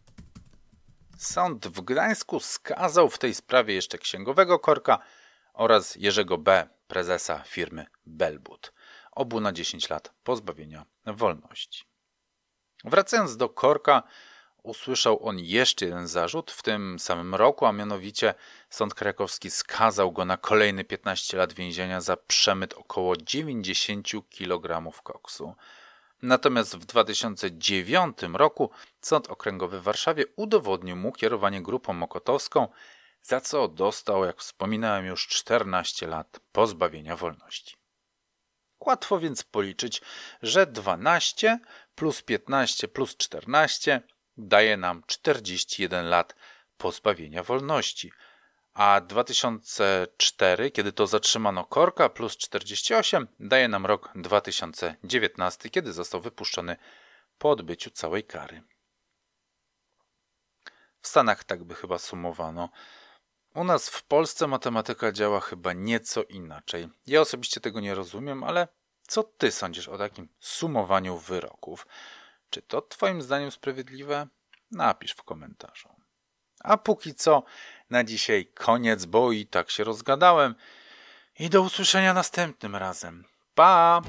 Sąd w Gdańsku skazał w tej sprawie jeszcze księgowego Korka oraz Jerzego B., prezesa firmy Belbut, obu na 10 lat pozbawienia wolności. Wracając do Korka, usłyszał on jeszcze jeden zarzut w tym samym roku, a mianowicie sąd krakowski skazał go na kolejne 15 lat więzienia za przemyt około 90 kg koksu. Natomiast w 2009 roku Sąd Okręgowy w Warszawie udowodnił mu kierowanie grupą mokotowską, za co dostał, jak wspominałem już, 14 lat pozbawienia wolności. Łatwo więc policzyć, że 12 plus 15 plus 14 daje nam 41 lat pozbawienia wolności, a 2004, kiedy to zatrzymano Korka, plus 48, daje nam rok 2019, kiedy został wypuszczony po odbyciu całej kary. W Stanach tak by chyba sumowano. U nas w Polsce matematyka działa chyba nieco inaczej. Ja osobiście tego nie rozumiem, ale co ty sądzisz o takim sumowaniu wyroków? Czy to Twoim zdaniem sprawiedliwe? Napisz w komentarzu. A póki co, na dzisiaj koniec, bo i tak się rozgadałem. I do usłyszenia następnym razem. Pa!